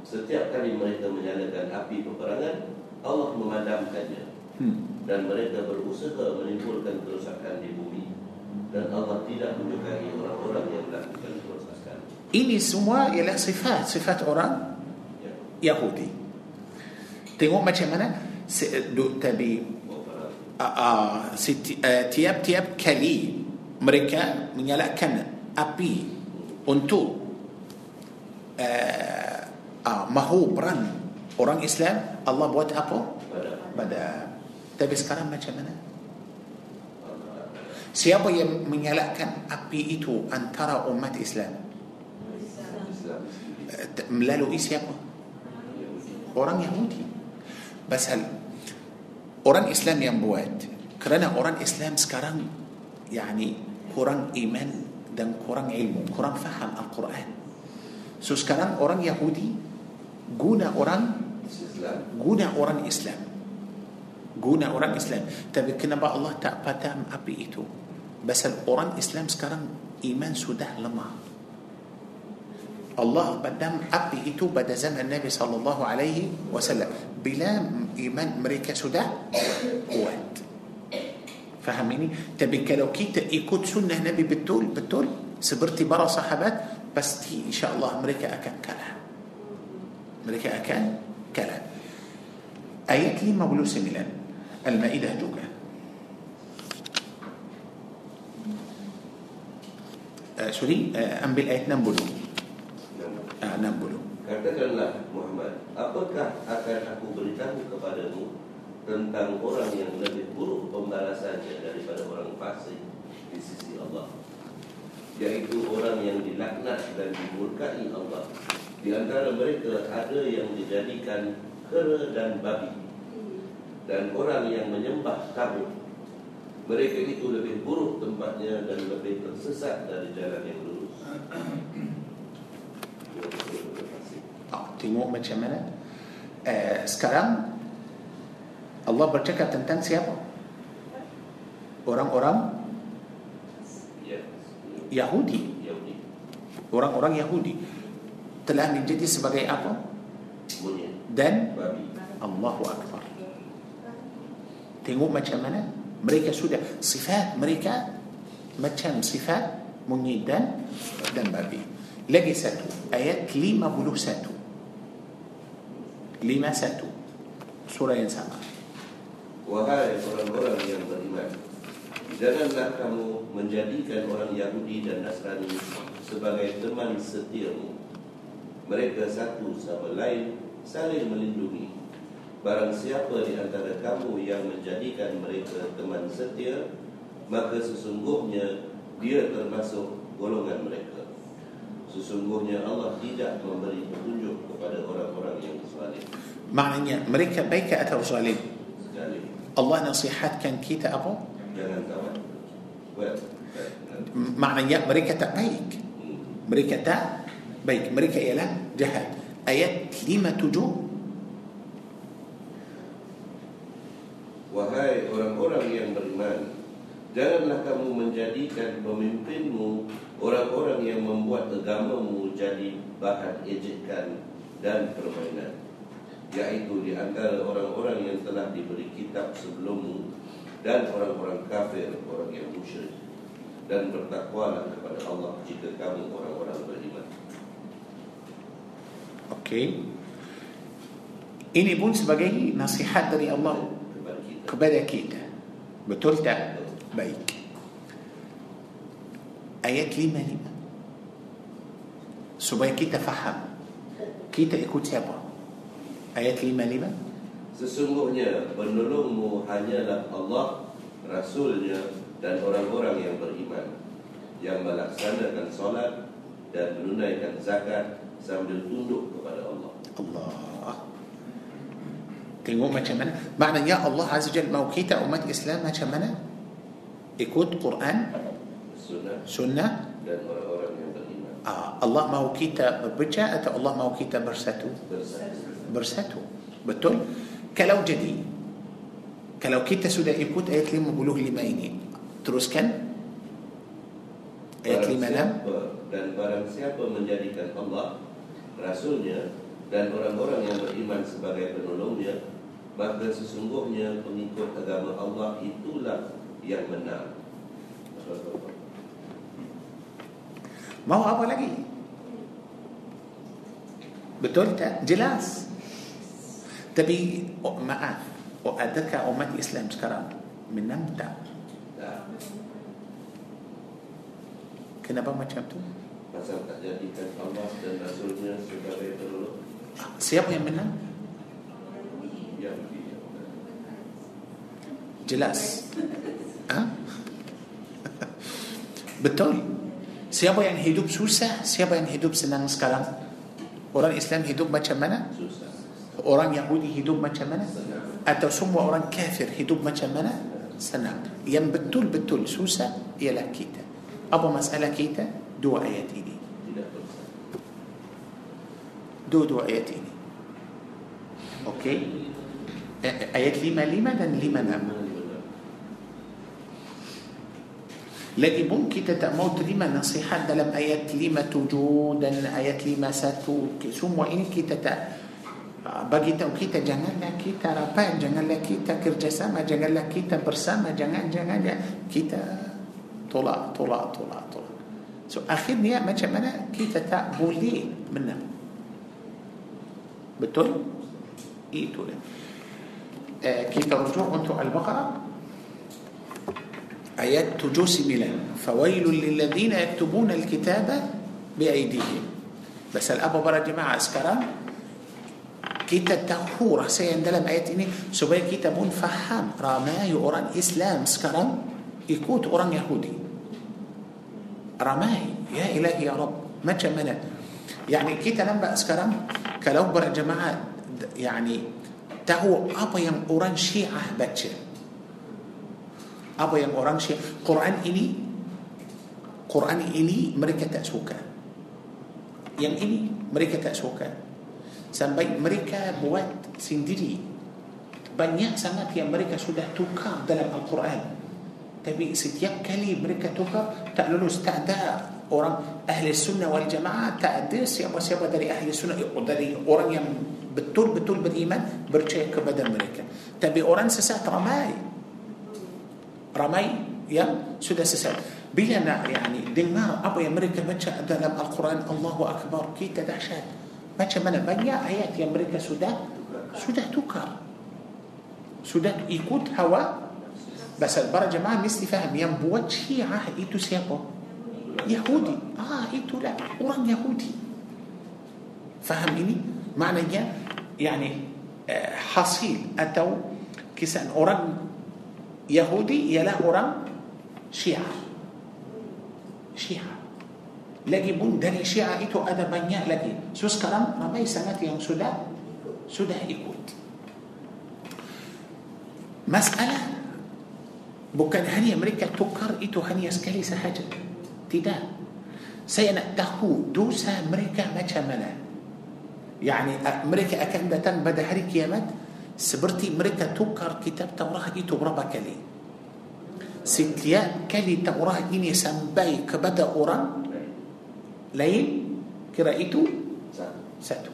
Setiap kali mereka menyalakan api peperangan, Allah memadamkannya. Hmm. Dan mereka berusaha menimbulkan kerusakan di bumi. Dan Allah tidak menyukai orang-orang yang melakukan kerusakan. ini semua ialah sifat sifat orang Ya. Yahudi tengok macam mana Se- du- tadi para uh, seti- uh, tiap-tiap kali mereka menyalakan api untuk uh, uh, mahu perang orang Islam Allah buat apa? pada tapi sekarang macam mana? Siapa yang menyalakan api itu antara umat Islam? Uh, melalui siapa? Orang Yahudi. Pasal orang Islam yang buat kerana orang Islam sekarang yani kurang iman dan kurang ilmu, kurang faham Al-Quran. So sekarang orang Yahudi guna orang guna orang Islam. Guna orang Islam. Tapi kenapa Allah tak padam api itu? Pasal orang Islam sekarang iman sudah lemah. Allah padam api itu pada zaman Nabi sallallahu alaihi wasallam. Bila iman mereka sudah kuat. Faham ini? Tapi kalau kita ikut sunnah Nabi betul betul seperti para sahabat pasti insya-Allah mereka akan kalah. Mereka akan kalah. Ayat 59 Al-Maidah juga. Uh, sorry, uh, ambil ayat 60. Uh, 60. Katakanlah Muhammad, apakah akan aku beritahu kepadamu tentang orang yang lebih buruk pembalasannya daripada orang fasik di sisi Allah? Yaitu orang yang dilaknat dan dimurkai Allah. Di antara mereka ada yang dijadikan kera dan babi. Dan orang yang menyembah tabut. Mereka itu lebih buruk tempatnya dan lebih tersesat dari jalan yang lurus. Tengok macam mana. Uh, sekarang Allah bercakap tentang siapa? Orang-orang Ya. Yahudi. Orang-orang Yahudi telah menjadi sebagai apa? Dan. Allahu Akbar. Tengok macam mana mereka sudah sifat mereka macam sifat monyet dan dan babi. Lagi satu ayat 51. 51 surah yang sama. Wahai orang-orang yang beriman Janganlah kamu menjadikan orang Yahudi dan Nasrani sebagai teman setiamu Mereka satu sama lain saling melindungi. Barang siapa di antara kamu yang menjadikan mereka teman setia Maka sesungguhnya dia termasuk golongan mereka. Sesungguhnya Allah tidak memberi petunjuk kepada orang-orang yang zalim. Maknanya mereka baik atau zalim? Sekali Allah nasihatkan kita apa? Jangan kawan M- Maknanya mereka tak baik. Mereka tak baik. Mereka ialah jahat. Ayat 57 Wahai orang-orang yang beriman Janganlah kamu menjadikan pemimpinmu Orang-orang yang membuat agamamu jadi bahan ejekan dan permainan Yaitu di antara orang-orang yang telah diberi kitab sebelummu Dan orang-orang kafir, orang yang musyrik Dan bertakwalah kepada Allah jika kamu orang-orang beriman Okey. Ini pun sebagai nasihat dari Allah kepada kita. Betul tak? Baik. Ayat 55. Supaya kita faham. Kita ikut siapa? Ayat 55. Sesungguhnya penolongmu hanyalah Allah, Rasulnya dan orang-orang yang beriman yang melaksanakan solat dan menunaikan zakat sambil tunduk kepada Allah. Allah Tengok macam mana Maknanya Allah Azza Jal Mau kita umat Islam macam mana Ikut Quran Sunnah Sunnah dan orang-orang yang beriman ah, Allah mau kita berpecah Atau Allah mau kita bersatu bersatu. Bersatu Betul Kalau jadi Kalau kita sudah ikut ayat 55 ini Teruskan Ayat Barang 56 siapa dan barang siapa menjadikan Allah, Rasulnya dan orang-orang yang beriman sebagai penolongnya, maka sesungguhnya pengikut agama Allah itulah yang menang. Mau apa lagi Betul tak? Jelas Tapi oh, maaf oh, Adakah umat Islam sekarang Menang tak? Kenapa macam tu? Pasal tak jadikan Allah dan Rasulnya sebagai penolong Siapa yang menang? yang. Jelas ha? Betul Siapa yang hidup susah Siapa yang hidup senang sekarang Orang Islam hidup macam mana Susah. Orang Yahudi hidup macam mana. Atau semua orang kafir hidup macam mana Senang Yang betul-betul susah Ialah kita Apa masalah kita Dua ayat ini. Dua-dua ayat ini Okey Eh, Ayat lima lima dan lima enam Lagi pun kita tak mau terima nasihat dalam ayat 57 dan ayat 51 Semua ini kita tak ah, bagi tahu kita janganlah kita rapat, janganlah kita kerjasama, janganlah kita bersama, jangan jangan kita tolak, tolak, tolak. So akhirnya macam mana kita tak boleh menang. Betul? Itu dia. Eh, kita rujuk untuk Al-Baqarah آيات تجوسملا فويل للذين يكتبون الكتاب بأيديهم بس الأب برا جماعة sekarang kita tahu rasa yang dalam ayat ini supaya kita pun faham ramai orang Islam sekarang ikut orang Yahudi ramai. Ya ilahi ya rab macam mana? Yani kita nampak sekarang kalau berjemaah yani tahu apa yang orang syiah baca. Apa yang orang syiah Quran ini Quran ini mereka tak suka. Yang ini mereka tak suka. Sampai mereka buat sendiri. Banyak sangat yang mereka sudah tukar dalam Al-Quran. Tapi setiap kali mereka tukar tak lulus tak ada orang ahli sunnah wal jamaah tak ada siapa-siapa dari ahli sunnah dari orang yang betul-betul beriman percaya kepada mereka tapi orang sesat ramai ramai yang sudah sesat bila nak yani dengar apa yang mereka baca dalam Al-Quran Allahu Akbar kita dahsyat macam mana banyak ayat yang mereka sudah sudah tukar sudah ikut hawa بس البر جماعة مستي فاهم يم هي عاه إيتو سيابو يهودي. آه إيتو لا. أوران يهودي. فاهم إني معنى يعني آه، حصيل. أتو كسان أوران يهودي يلا أوران شيعة. شيعة. لقي بون داري شيعة إتو أدا بنيا لقي سوس كرام ما بي سنات يوم سودا. سودا يقود مسألة bukan hanya mereka tukar itu hanya sekali sahaja. Tidak. Saya nak tahu dosa mereka macam mana. Yani mereka akan datang pada hari kiamat seperti mereka tukar kitab Taurat itu berapa kali setiap kali Taurat ini sampai kepada orang lain kira itu satu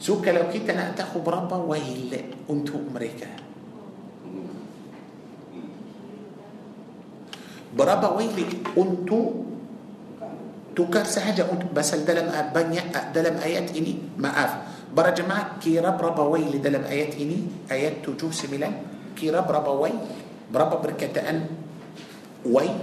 so kalau kita nak tahu berapa wail untuk mereka berapa wail untuk tukar sahaja untuk basal dalam banyak dalam ayat ini maaf Para jemaah kira berapa wail dalam ayat ini Ayat 7, 9 Kira berapa wail Berapa perkataan Wail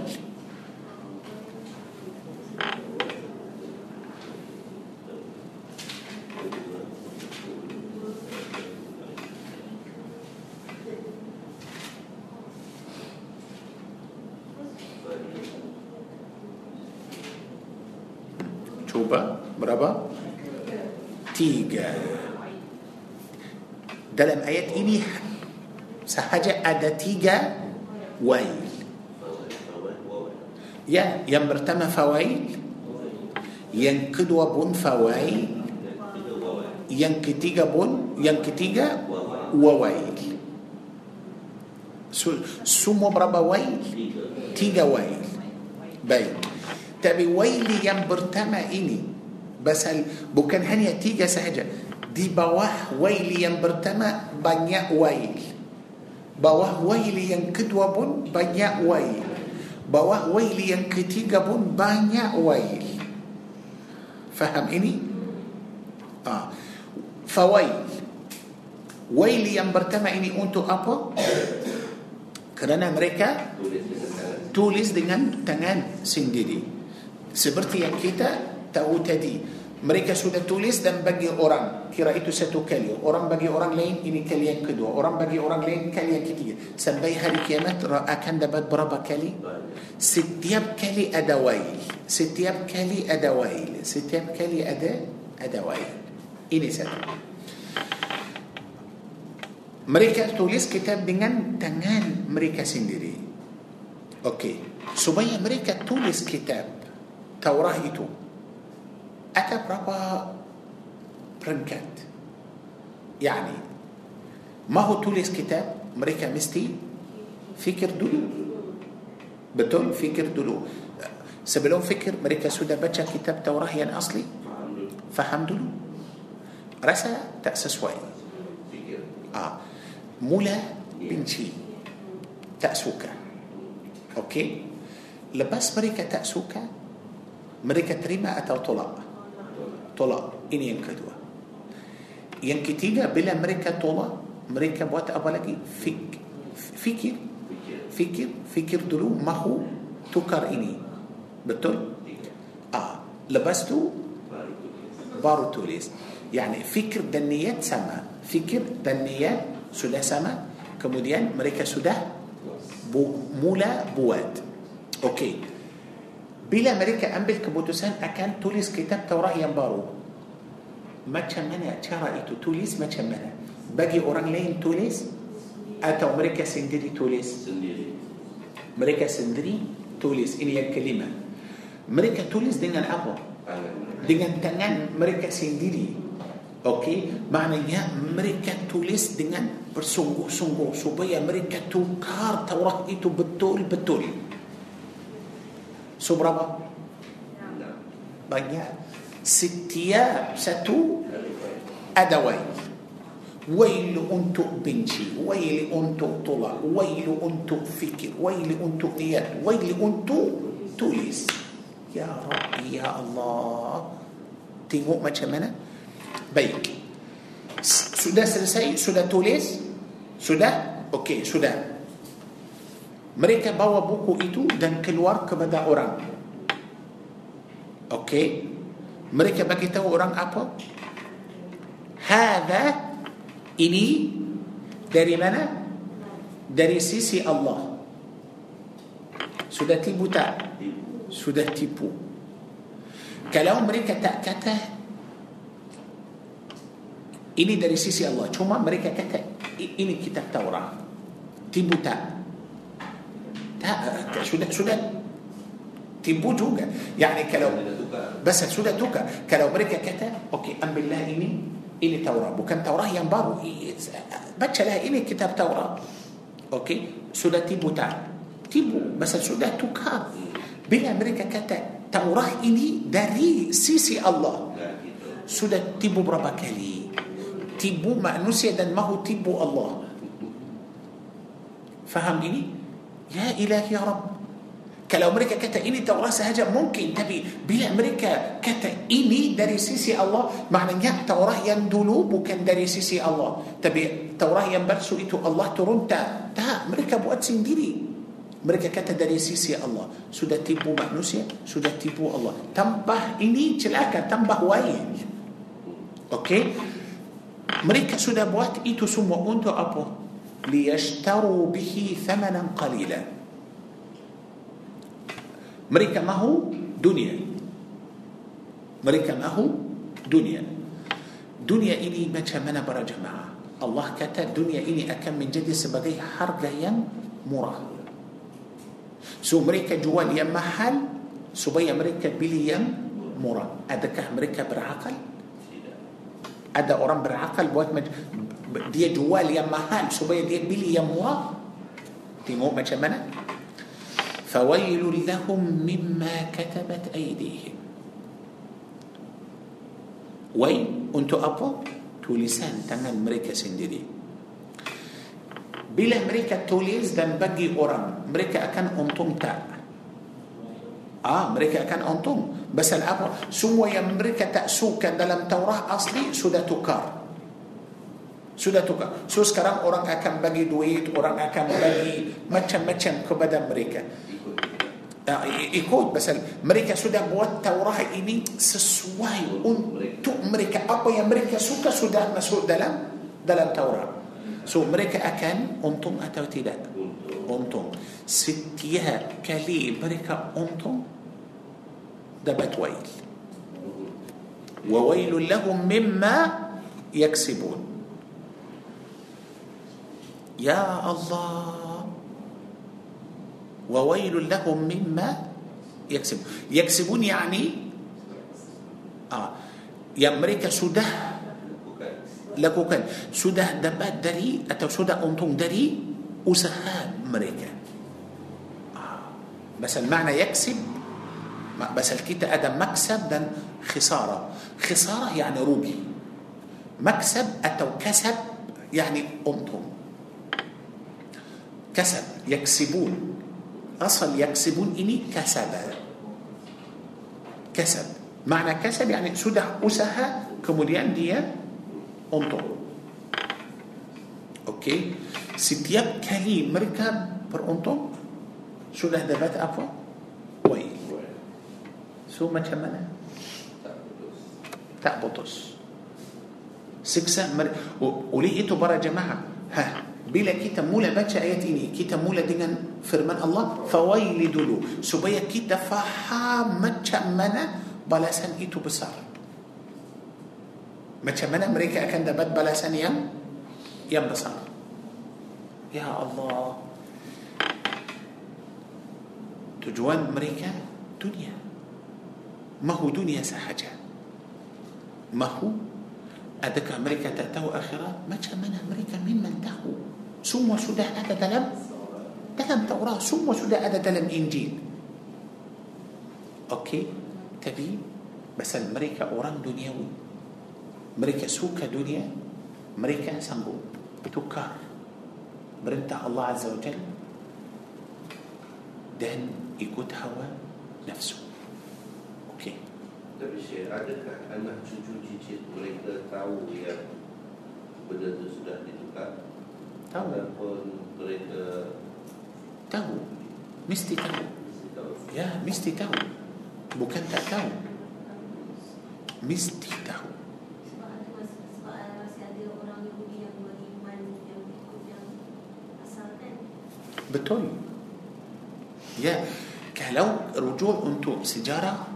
ketiga dalam ayat ini sahaja ada tiga wail. Ya yang pertama fawail. Yang kedua pun fawail. Yang ketiga pun yang ketiga wawail. Semua berapa wail? Tiga wail. Baik. Tapi wail yang pertama ini Basal bukan hanya tiga sahaja Di bawah wail yang pertama Banyak wail Bawah wail yang kedua pun Banyak wail Bawah wail yang ketiga pun Banyak wail Faham ini? Ah. Fawail Wail yang pertama ini untuk apa? Kerana mereka tulis dengan tangan sendiri seperti yang kita tahu tadi mereka sudah tulis dan bagi orang kira itu satu kali orang bagi orang lain ini kali yang kedua orang bagi orang lain kali yang ketiga sampai hari kiamat akan dapat berapa kali setiap kali ada wail setiap kali ada wail setiap kali ada ada wail ini satu mereka tulis kitab dengan tangan mereka sendiri Okey, supaya mereka tulis kitab Taurah itu ada berapa peringkat? Yani, mahu tulis kitab mereka mesti fikir dulu. Betul, fikir dulu. Sebelum fikir mereka sudah baca kitab Taurah yang asli, faham dulu. Rasa tak sesuai. Ah, mula benci, tak suka. Okey. Lepas mereka tak suka, mereka terima atau tolak? Tolak. Ini yang kedua. Yang ketiga, bila mereka tolak, mereka buat apa lagi? Fik, fikir. fikir Fikir, dulu mahu tukar ini. Betul? Ah, lepas tu baru tulis. Yani fikir dan niat sama. Fikir dan niat sudah sama. Kemudian mereka sudah bu, mula buat. Okey. Bila mereka ambil keputusan akan tulis kitab Taurat yang baru. Macam mana cara itu tulis macam mana? Bagi orang lain tulis atau mereka sendiri tulis? sendiri Mereka sendiri tulis. Ini yang kelima. Mereka tulis dengan apa? dengan tangan mereka sendiri. Okey, maknanya mereka tulis dengan bersungguh-sungguh supaya mereka tukar Taurat itu betul-betul. So berapa? Banyak. Setiap satu ada wail. Wail untuk benci, wail untuk tolak, wail untuk fikir, wail untuk niat, wail untuk tulis. Ya Rabbi, Ya Allah. Tengok macam mana? Baik. Sudah selesai? Sudah tulis? Sudah? Okey, sudah. Mereka bawa buku itu dan keluar kepada orang. Okey. Mereka bagi tahu orang apa? Hada ini dari mana? Dari sisi Allah. Sudah tipu tak? Sudah tipu. Kalau mereka tak kata ini dari sisi Allah, cuma mereka kata "I- ini kitab Taurat. Tipu tak? Tak, sudah sudah tipu juga. Yani kalau بس sudah tukar kalau mereka kata okey ambillah ini ini Taurat bukan Taurat yang baru bacalah ini kitab Taurat okey sudah tipu tak tipu bas sudah tukar bila mereka kata Taurat ini dari sisi Allah sudah tipu berapa kali tipu manusia dan mahu tipu Allah faham ini ya ilahi ya Rabb. Kalau mereka kata ini Taurat sahaja mungkin. Tapi bila mereka kata ini dari sisi Allah maknanya Taurat yang dulu bukan dari sisi Allah. Tapi Taurat yang baru itu Allah turun. Tak tak. Mereka buat sendiri. Mereka kata dari sisi Allah. Sudah tipu manusia sudah tipu Allah. Tambah ini celaka. Tambah wail okey? Mereka sudah buat itu semua untuk apa ليشتروا به ثمنا قليلا. مريكا ما هو؟ دنيا. مريكا ما هو؟ دنيا. دنيا إلي ما تمنى برا جماعة. الله kata dunia ini akan menjadi sebagai harga yang murah so mereka jual yang mahal supaya mereka beli yang murah adakah mereka berakal? ada orang berakal buat mac... dia jual yang mahal supaya dia beli yang murah tengok macam mana فويل لهم مما كتبت أيديهم Wail untuk apa? Tulisan tangan mereka sendiri. Bila mereka tulis dan bagi orang, mereka akan untung tak? Ah, mereka akan untung. Pasal apa? Semua yang mereka tak suka dalam Taurah asli sudah tukar. Sudah tukar. So sekarang orang akan bagi duit, orang akan bagi macam-macam kepada mereka. Ah, i- ikut pasal mereka sudah buat Taurah ini sesuai untuk mereka apa yang mereka suka sudah masuk dalam dalam Taurah. So mereka akan untung atau tidak? Untung. Setiap kali mereka untung dapat wail. وويل لهم مما يكسبون يا الله. وويل لهم مما يكسبون يكسبون يعني آه. يا أمريكا سده لكوكان سده دبات دري أتو سده أنتم دري أسهاء أمريكا بس المعنى يكسب بس الكتاب أدم مكسب دن خسارة خسارة يعني روبي مكسب أتو كسب يعني أنتم كسب يكسبون. أصل يكسبون إني كسب. كسب. معنى كسب يعني سدح أسها كموديان دي أنطق أوكي؟ ستياب كلي مركب بر أنطق سدح دبات أفو. وي سو ما تشمنا تأبطس سكسة مركا وليه برا جماعة؟ ها. Bila kita mula baca ayat ini Kita mula dengan firman Allah Fawaili dulu Supaya kita faham macam mana Balasan itu besar Macam mana mereka akan dapat balasan yang Yang besar Ya Allah Tujuan mereka dunia Mahu dunia sahaja Mahu Adakah mereka tak tahu akhirat Macam mana mereka memang tahu Semua sudah ada dalam Dalam Taurat Semua sudah ada dalam Injil. Okey? Tapi Pasal mereka orang duniawi Mereka suka dunia Mereka sanggup Tukar Perintah Allah Azza wa Jalla Dan ikut hawa nafsu. Okey. Tapi Syekh adakah anak cucu cicit mereka tahu yang benda itu sudah ditukar tahu. Pun mereka tahu. Mesti tahu. Ya mesti tahu. Bukan tak tahu. Mesti tahu. Betul. Ya kalau rujuk untuk sejarah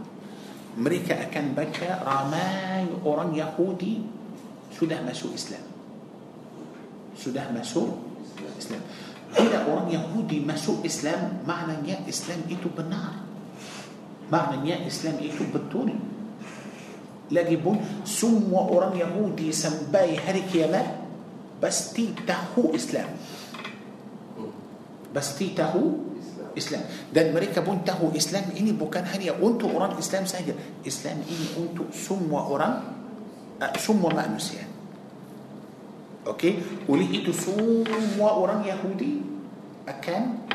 mereka akan baca ramai orang Yahudi sudah masuk Islam. Sudah masuk Islam Bila orang Yahudi masuk Islam Maknanya Islam itu benar Maknanya Islam itu betul Lagipun Semua orang Yahudi Sampai hari kiamat Pasti tahu Islam Pasti tahu Islam dan mereka pun tahu Islam ini bukan hanya untuk orang Islam saja Islam ini untuk semua orang uh, semua manusia okey oleh itu semua orang Yahudi akan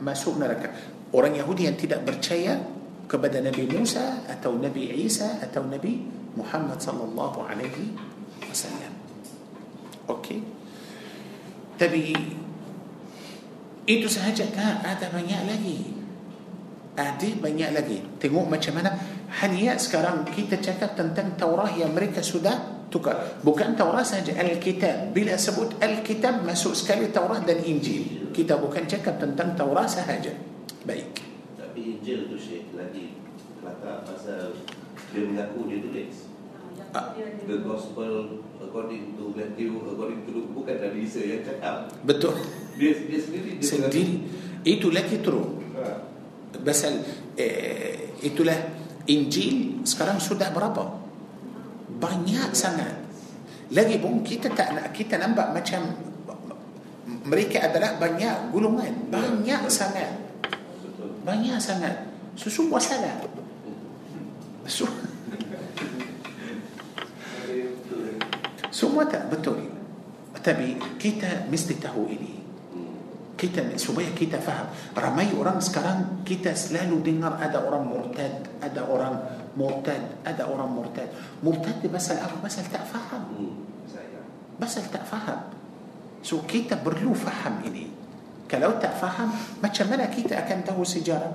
masuk neraka. Orang Yahudi yang tidak percaya kepada Nabi Musa atau Nabi Isa atau Nabi Muhammad sallallahu alaihi wasallam. Okey tapi itu sahaja. Kan? Ada banyak lagi. Ada banyak lagi. Tengok macam mana. Hanya sekarang kita cakap tentang Taurah yang mereka sudah tukar. Bukan Taurah saja Alkitab. Bila sebut Alkitab masuk sekali Taurah dan Injil. Kita bukan cakap tentang Taurah sahaja. Baik. Tapi Injil tu Syekh lagi kelakar pasal Dia mengaku dia tulis. Ah, The gospel according to Matthew According to Luke. Bukan Nabi Isa yang cakap. Betul. Dia, dia sendiri dia sendiri. itu lagi mengaku. Ha. Pasal eh, itulah Injil sekarang sudah berapa? Banyak sangat. Lagi pun kita tak nak kita nampak macam mereka adalah banyak golongan, banyak sangat, banyak sangat. Semua salah. So, semua tak betul. Tapi kita mesti tahu ini. Kita supaya kita faham ramai orang sekarang kita selalu dengar ada orang murtad ada orang مرتد هذا أوران مرتد. مرتد بس الأرض بس تفهم بس تفهم سو كيتا برلو فهم إلي. كلو تفهم ما تشمنا كيتا أكن تهو سجارة.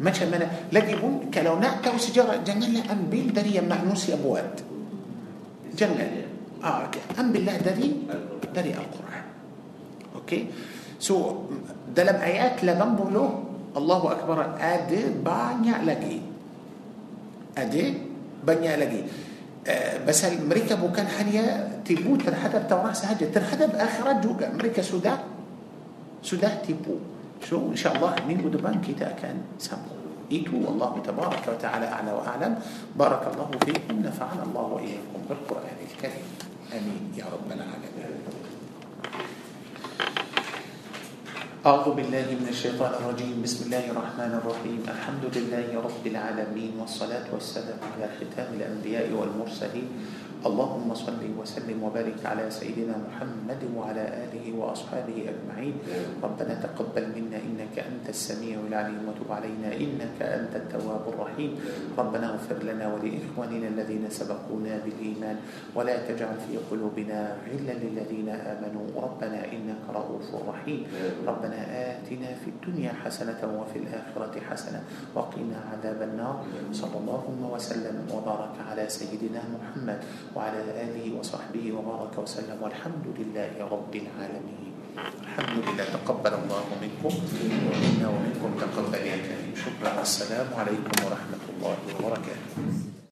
ما تشمنا لدي بون كلو نعتهو سجارة. جنلا أن بيل دري معنوس أبوات جنلا آه أم بالله دري دري القرآن. أوكي. سو دلم آيات لبنبولو الله أكبر آد بانيا لقيت ada banyak lagi أه، بس mereka bukan hanya tipu terhadap Taurat saja. terhadap akhirat juga. mereka sudah sudah tipu. so? إن شاء الله minggu depan kita akan sambung itu. والله تبارك وتعالى أعلى وأعلم. بارك الله فيكم. نفعنا الله وإياكم بالقرآن الكريم. آمين. يا رب العالمين. أعوذ بالله من الشيطان الرجيم. بسم الله الرحمن الرحيم. الحمد لله رب العالمين والصلاة والسلام على ختام الأنبياء والمرسلين اللهم صل وسلم وبارك على سيدنا محمد وعلى آله وأصحابه أجمعين. ربنا تقبل منا إنك أنت السميع العليم وتب علينا إنك أنت التواب الرحيم. ربنا اغفر لنا ولإخواننا الذين سبقونا بالإيمان. ولا تجعل في قلوبنا غلا للذين آمنوا. ربنا إنك رؤوف رحيم. ربنا آتنا في الدنيا حسنة وفي الآخرة حسنة وقنا عذاب النار. صلى الله وسلم وبارك على سيدنا محمد وعلى آله وصحبه وبارك وسلم والحمد لله رب العالمين. الحمد لله. تقبل الله منكم. ومنا ومنكم تقبل يا كريم شكرا. السلام عليكم ورحمة الله وبركاته.